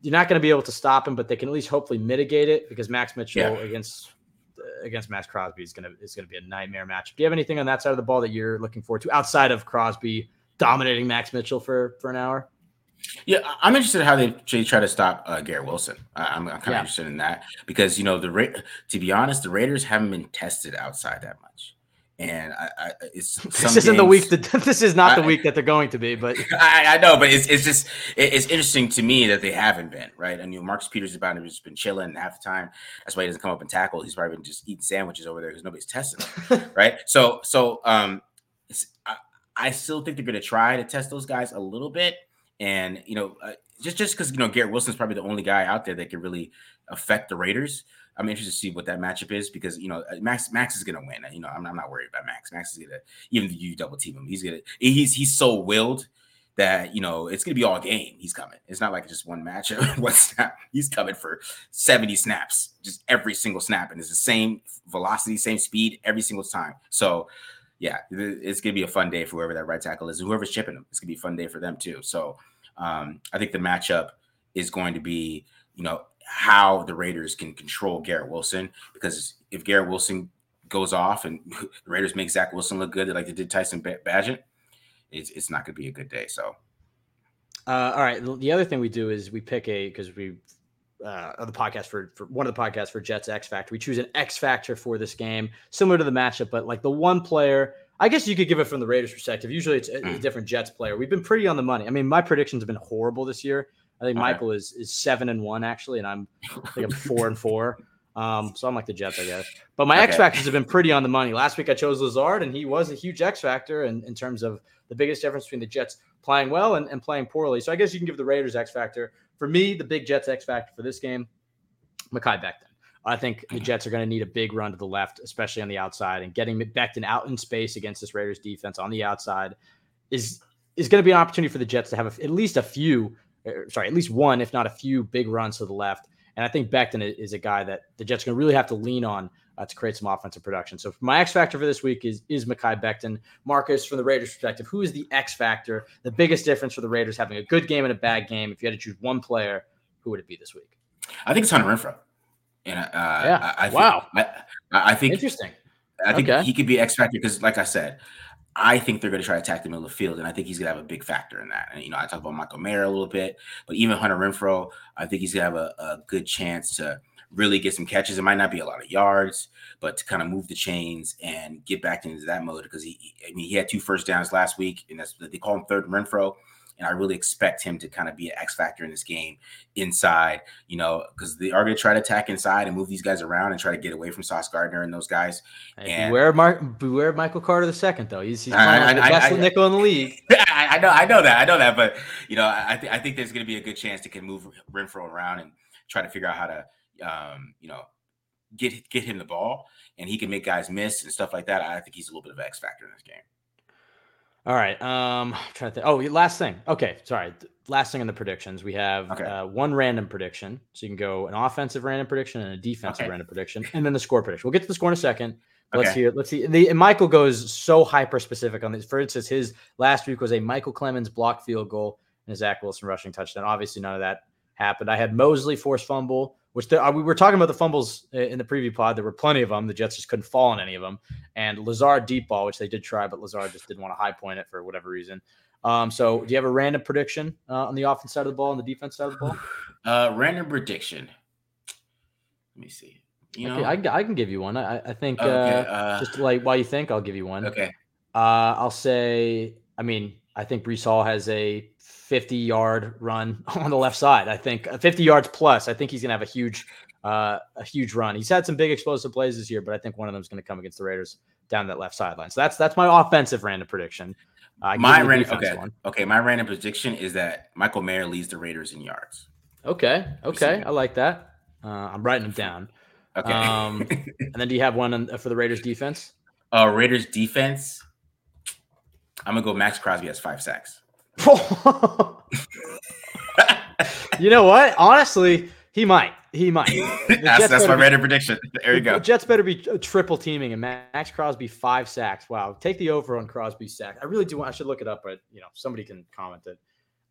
S2: you're not going to be able to stop him, but they can at least hopefully mitigate it because Max Mitchell
S3: Yeah.
S2: against uh, against Maxx Crosby is going to is going to be a nightmare match. Do you have anything on that side of the ball that you're looking forward to outside of Crosby dominating Max Mitchell for for an hour?
S3: Yeah, I- I'm interested in how they they try to stop uh, Garrett Wilson. I- I'm, I'm kind of
S2: Yeah.
S3: interested in that because you know the Ra- to be honest, the Raiders haven't been tested outside that much, and I, I it's
S2: This isn't the week that this is not the week that they're going to be, but
S3: I, I know, but it's it's just it- it's interesting to me that they haven't been right. I mean, Marcus Peters about has been chilling half the time. That's why he doesn't come up and tackle. He's probably been just eating sandwiches over there because nobody's testing him, right? So so um, it's, I, I still think they're going to try to test those guys a little bit, and you know, uh, just just because you know Garrett Wilson's probably the only guy out there that can really affect the Raiders. I'm interested to see what that matchup is because you know uh, Max Max is gonna win. You know, I'm, I'm not worried about Max. Max is gonna even if you double team him, he's gonna he's he's so willed. that you know it's gonna be all game. He's coming. It's not like just one matchup, one snap. He's coming for 70 snaps, just every single snap, and it's the same velocity, same speed every single time. So yeah, it's gonna be a fun day for whoever that right tackle is, whoever's chipping them. It's gonna be a fun day for them too. So um, I think the matchup is going to be, you know, how the Raiders can control Garrett Wilson because if Garrett Wilson goes off and the Raiders make Zach Wilson look good, like they did Tyson Bagent, it's, it's not going to be a good day. So,
S2: uh, all right. The other thing we do is we pick a because we uh, the podcast for, for one of the podcasts for Jets X Factor. We choose an X Factor for this game, similar to the matchup, but like the one player. I guess you could give it from the Raiders' perspective. Usually, it's a, a mm. different Jets player. We've been pretty on the money. I mean, my predictions have been horrible this year. I think okay. Michael is is seven and one actually, and I'm I think I'm four and four. Um, so I'm like the Jets, I guess. But my okay. X factors have been pretty on the money. Last week I chose Lazard, and he was a huge X factor in, in terms of the biggest difference between the Jets playing well and, and playing poorly. So I guess you can give the Raiders X factor. For me, the big Jets X factor for this game, Mekhi Becton. I think the Jets are going to need a big run to the left, especially on the outside, and getting Becton out in space against this Raiders defense on the outside is is going to be an opportunity for the Jets to have a, at least a few, er, sorry, at least one, if not a few, big runs to the left. And I think Becton is a guy that the Jets are going to really have to lean on uh, to create some offensive production. So my X factor for this week is is Mekhi Becton. Marcus, from the Raiders' perspective, who is the X factor? The biggest difference for the Raiders having a good game and a bad game. If you had to choose one player, who would it be this week?
S3: I think it's Hunter Renfrow. And uh,
S2: yeah,
S3: I, I think,
S2: wow,
S3: I, I, think
S2: interesting.
S3: I think okay. he could be X factor because, like I said, I think they're going to try to attack the middle of the field, and I think he's going to have a big factor in that. And you know, I talked about Michael Mayer a little bit, but even Hunter Renfrow, I think he's going to have a, a good chance to really get some catches. It might not be a lot of yards, but to kind of move the chains and get back into that mode because he, I mean, he had two first downs last week, and that's they call him third Renfrow. and I really expect him to kind of be an X factor in this game inside, you know, because they are going to try to attack inside and move these guys around and try to get away from Sauce Gardner and those guys.
S2: Hey, and beware, Mark, beware Michael Carter the second though. He's, he's I, I, the best I, nickel in the league.
S3: I, I, know, I know that, I know that, but you know, I, th- I think there's going to be a good chance to can move Renfrow around and try to figure out how to, um, you know, get get him the ball and he can make guys miss and stuff like that. I think he's a little bit of X factor in this game.
S2: All right. Um, I'm trying to think. Oh, last thing. Okay, sorry. Last thing in the predictions, we have okay. uh, one random prediction. So you can go an offensive random prediction and a defensive okay. random prediction, and then the score prediction. We'll get to the score in a second. Okay. Let's hear. Let's see. The, Michael goes so hyper specific on this. For instance, his last week was a Michael Clemons block field goal and a Zach Wilson rushing touchdown. Obviously, none of that happened. I had Mosley force fumble, which the, uh, we were talking about the fumbles in the preview pod. There were plenty of them. The Jets just couldn't fall on any of them. And Lazard deep ball, which they did try, but Lazard just didn't want to high point it for whatever reason. Um, so, do you have a random prediction uh, on the offense side of the ball and the defense side of the ball?
S3: Uh, random prediction. Let me see. You know,
S2: okay, I, I, can give you one. I, I think okay, uh, uh, just like while you think, I'll give you one.
S3: Okay.
S2: Uh, I'll say. I mean, I think Breece Hall has a 50 yard run on the left side. I think uh, 50 yards plus. I think he's going to have a huge, uh, a huge run. He's had some big explosive plays this year, but I think one of them is going to come against the Raiders down that left sideline. So that's that's my offensive random prediction.
S3: Uh, my random, okay, one. okay. My random prediction is that Michael Mayer leads the Raiders in yards.
S2: Okay, okay, I like that. Uh, I'm writing them down. Okay. Um, and then do you have one on, for the Raiders defense?
S3: Uh, Raiders defense. I'm gonna go. Maxx Crosby has five sacks.
S2: you know what? Honestly, he might. He might.
S3: that's, that's my random prediction. There you go.
S2: The Jets better be triple teaming and Maxx Crosby five sacks. Wow. Take the over on Crosby's sack. I really do want. I should look it up, but you know somebody can comment it.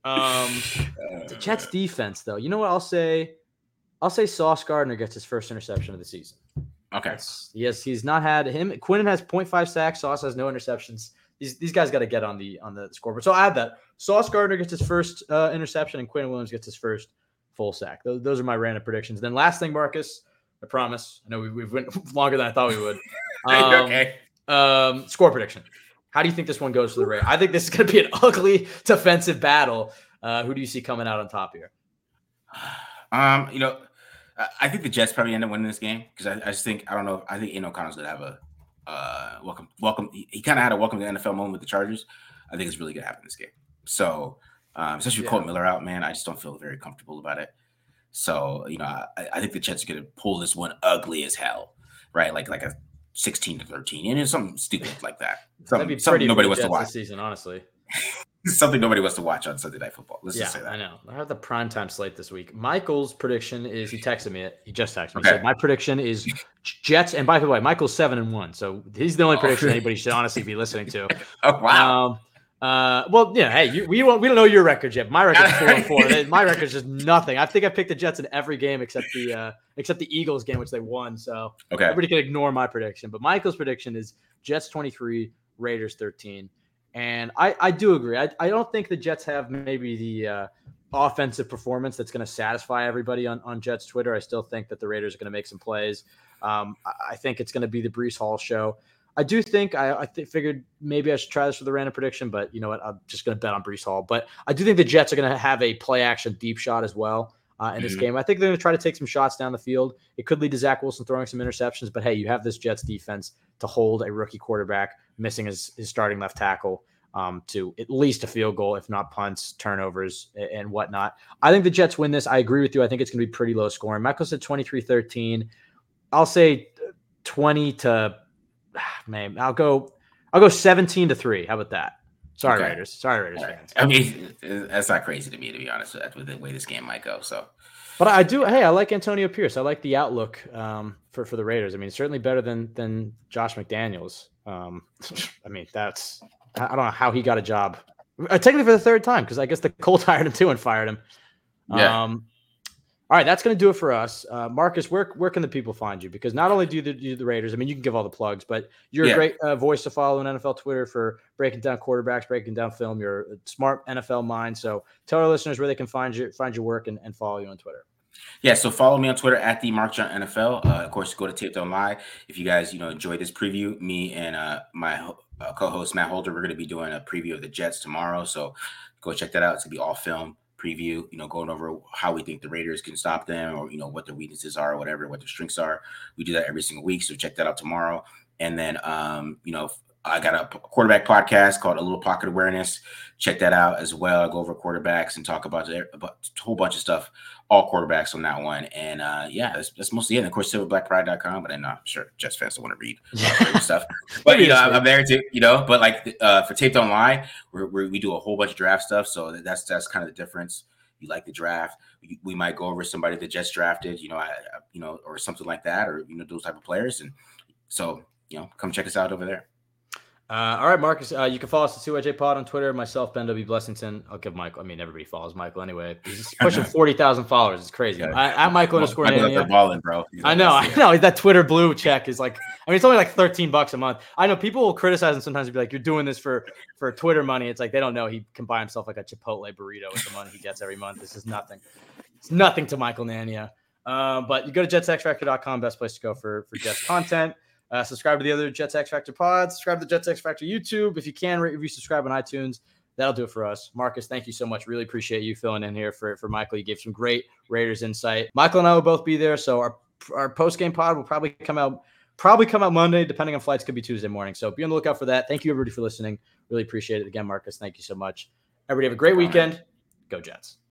S2: Um, the Jets defense, though. You know what? I'll say. I'll say Sauce Gardner gets his first interception of the season.
S3: Okay.
S2: Yes, he's not had him. Quinnen has 0.5 sacks. Sauce has no interceptions these these guys got to get on the on the scoreboard. So I add that. Sauce Gardner gets his first uh, interception, and Quinn Williams gets his first full sack. Those, those are my random predictions. Then last thing, Marcus, I promise. I know we, we've went longer than I thought we would.
S3: Um, okay.
S2: Um, score prediction. How do you think this one goes for the Raiders? I think this is going to be an ugly defensive battle. Uh, who do you see coming out on top here?
S3: Um, you know, I think the Jets probably end up winning this game because I, I, just think I don't know. I think Aidan O'Connell's going to have a uh, welcome, welcome. He, he kind of had a welcome to the NFL moment with the Chargers. I think it's really gonna happen this game. So, um, especially with yeah. Colt Miller out, man, I just don't feel very comfortable about it. So, you know, I, I think the Jets are gonna pull this one ugly as hell, right? Like like a sixteen to thirteen, and it's something stupid like that. Something, something nobody wants to watch
S2: this season, honestly.
S3: something nobody wants to watch on Sunday Night Football. Let's
S2: yeah,
S3: just say that.
S2: I know. I have the primetime slate this week. Michael's prediction is he texted me it. He just texted me.
S3: Okay.
S2: He said, My prediction is Jets. And by the way, Michael's seven and one. So he's the only
S3: Oh.
S2: prediction anybody should honestly be listening to.
S3: Oh wow.
S2: Um, uh, well, yeah, hey, you, we don't we don't know your record yet. My record's four and four. My record's just nothing. I think I picked the Jets in every game except the uh, except the Eagles game, which they won. So
S3: okay.
S2: everybody can ignore my prediction. But Michael's prediction is Jets twenty three, Raiders thirteen, and I I do agree. I I don't think the Jets have maybe the uh, offensive performance that's going to satisfy everybody on on Jets Twitter. I still think that the Raiders are going to make some plays. Um, I, I think it's going to be the Breece Hall show. I do think I, I th- figured maybe I should try this for the random prediction, but you know what? I'm just going to bet on Breece Hall. But I do think the Jets are going to have a play action deep shot as well uh, in this
S3: Mhm.
S2: game. I think they're going to try to take some shots down the field. It could lead to Zach Wilson throwing some interceptions, but hey, you have this Jets defense to hold a rookie quarterback missing his, his starting left tackle um, to at least a field goal, if not punts, turnovers, and whatnot. I think the Jets win this. I agree with you. I think it's going to be pretty low scoring. Michael said 23 13. I'll say 20 to man, I'll go I'll go 17 to 3. How about that? Sorry,
S3: Okay.
S2: Raiders. Sorry, Raiders
S3: right.
S2: fans.
S3: I mean, that's not crazy to me, to be honest, with with the way this game might go. So,
S2: But I do hey, I like Antonio Pierce. I like the outlook um, for, for the Raiders. I mean, certainly better than than Josh McDaniels. Um, I mean, that's I don't know how he got a job. Uh, technically for the third time, because I guess the Colts hired him too and fired him.
S3: Yeah.
S2: Um, all right, that's going to do it for us. Uh, Marcus, where where can the people find you? Because not only do the, do the Raiders, I mean, you can give all the plugs, but you're
S3: Yeah.
S2: a great uh, voice to follow on NFL Twitter for breaking down quarterbacks, breaking down film. You're a smart NFL mind. So tell our listeners where they can find you, find your work, and, and follow you on Twitter.
S3: Yeah. So follow me on Twitter at the Marc John NFL. Uh, of course, go to Taped On Live. If you guys, you know, enjoy this preview, me and uh, my uh, co-host Matt Holder, we're going to be doing a preview of the Jets tomorrow. So go check that out. It's gonna be all film preview. You know, going over how we think the Raiders can stop them, or you know what their weaknesses are, or whatever, what their strengths are. We do that every single week. So check that out tomorrow. And then, um, you know, I got a quarterback podcast called A Little Pocket Awareness. Check that out as well. I go over quarterbacks and talk about, a whole bunch of stuff, all quarterbacks on that one. And uh, yeah, that's, that's mostly it. And of course, silverblackpride.com. But I'm not sure Jets fans don't want to read stuff. But you know, I'm, I'm there too. You know, but like uh, for taped online, we're, we're, we do a whole bunch of draft stuff. So that's that's kind of the difference. You like the draft, we, might go over somebody that just drafted. You know, I- you know, or something like that, or you know, those type of players. And so you know, come check us out over there.
S2: Uh, all right, Marcus. Uh, you can follow us at CYJ Pod on Twitter. Myself, Ben W. Blessington. I'll give Michael. I mean, everybody follows Michael anyway. He's pushing 40,000 followers. It's crazy.
S3: Yeah.
S2: I, I'm Michael underscore
S3: out there
S2: Nania.
S3: balling, bro. He's
S2: I know, I
S3: yeah.
S2: know. That Twitter blue check is like, I mean, it's only like 13 bucks a month. I know people will criticize and sometimes be like, you're doing this for for Twitter money. It's like they don't know he can buy himself like a Chipotle burrito with the money he gets every month. This is nothing. It's nothing to Michael Nania. Um, but you go to jetsxfactor.com, best place to go for for Jets content. Uh, subscribe to the other Jets X Factor pods. Subscribe to the Jets X Factor YouTube. If you can, rate, review, subscribe on iTunes. That'll do it for us. Marcus, thank you so much. Really appreciate you filling in here for, for Michael. You gave some great Raiders insight. Michael and I will both be there. So our, our post game pod will probably come out probably come out Monday, depending on flights. Could be Tuesday morning. So be on the lookout for that. Thank you everybody for listening. Really appreciate it. Again, Marcus, thank you so much. Everybody have a great weekend. Go Jets.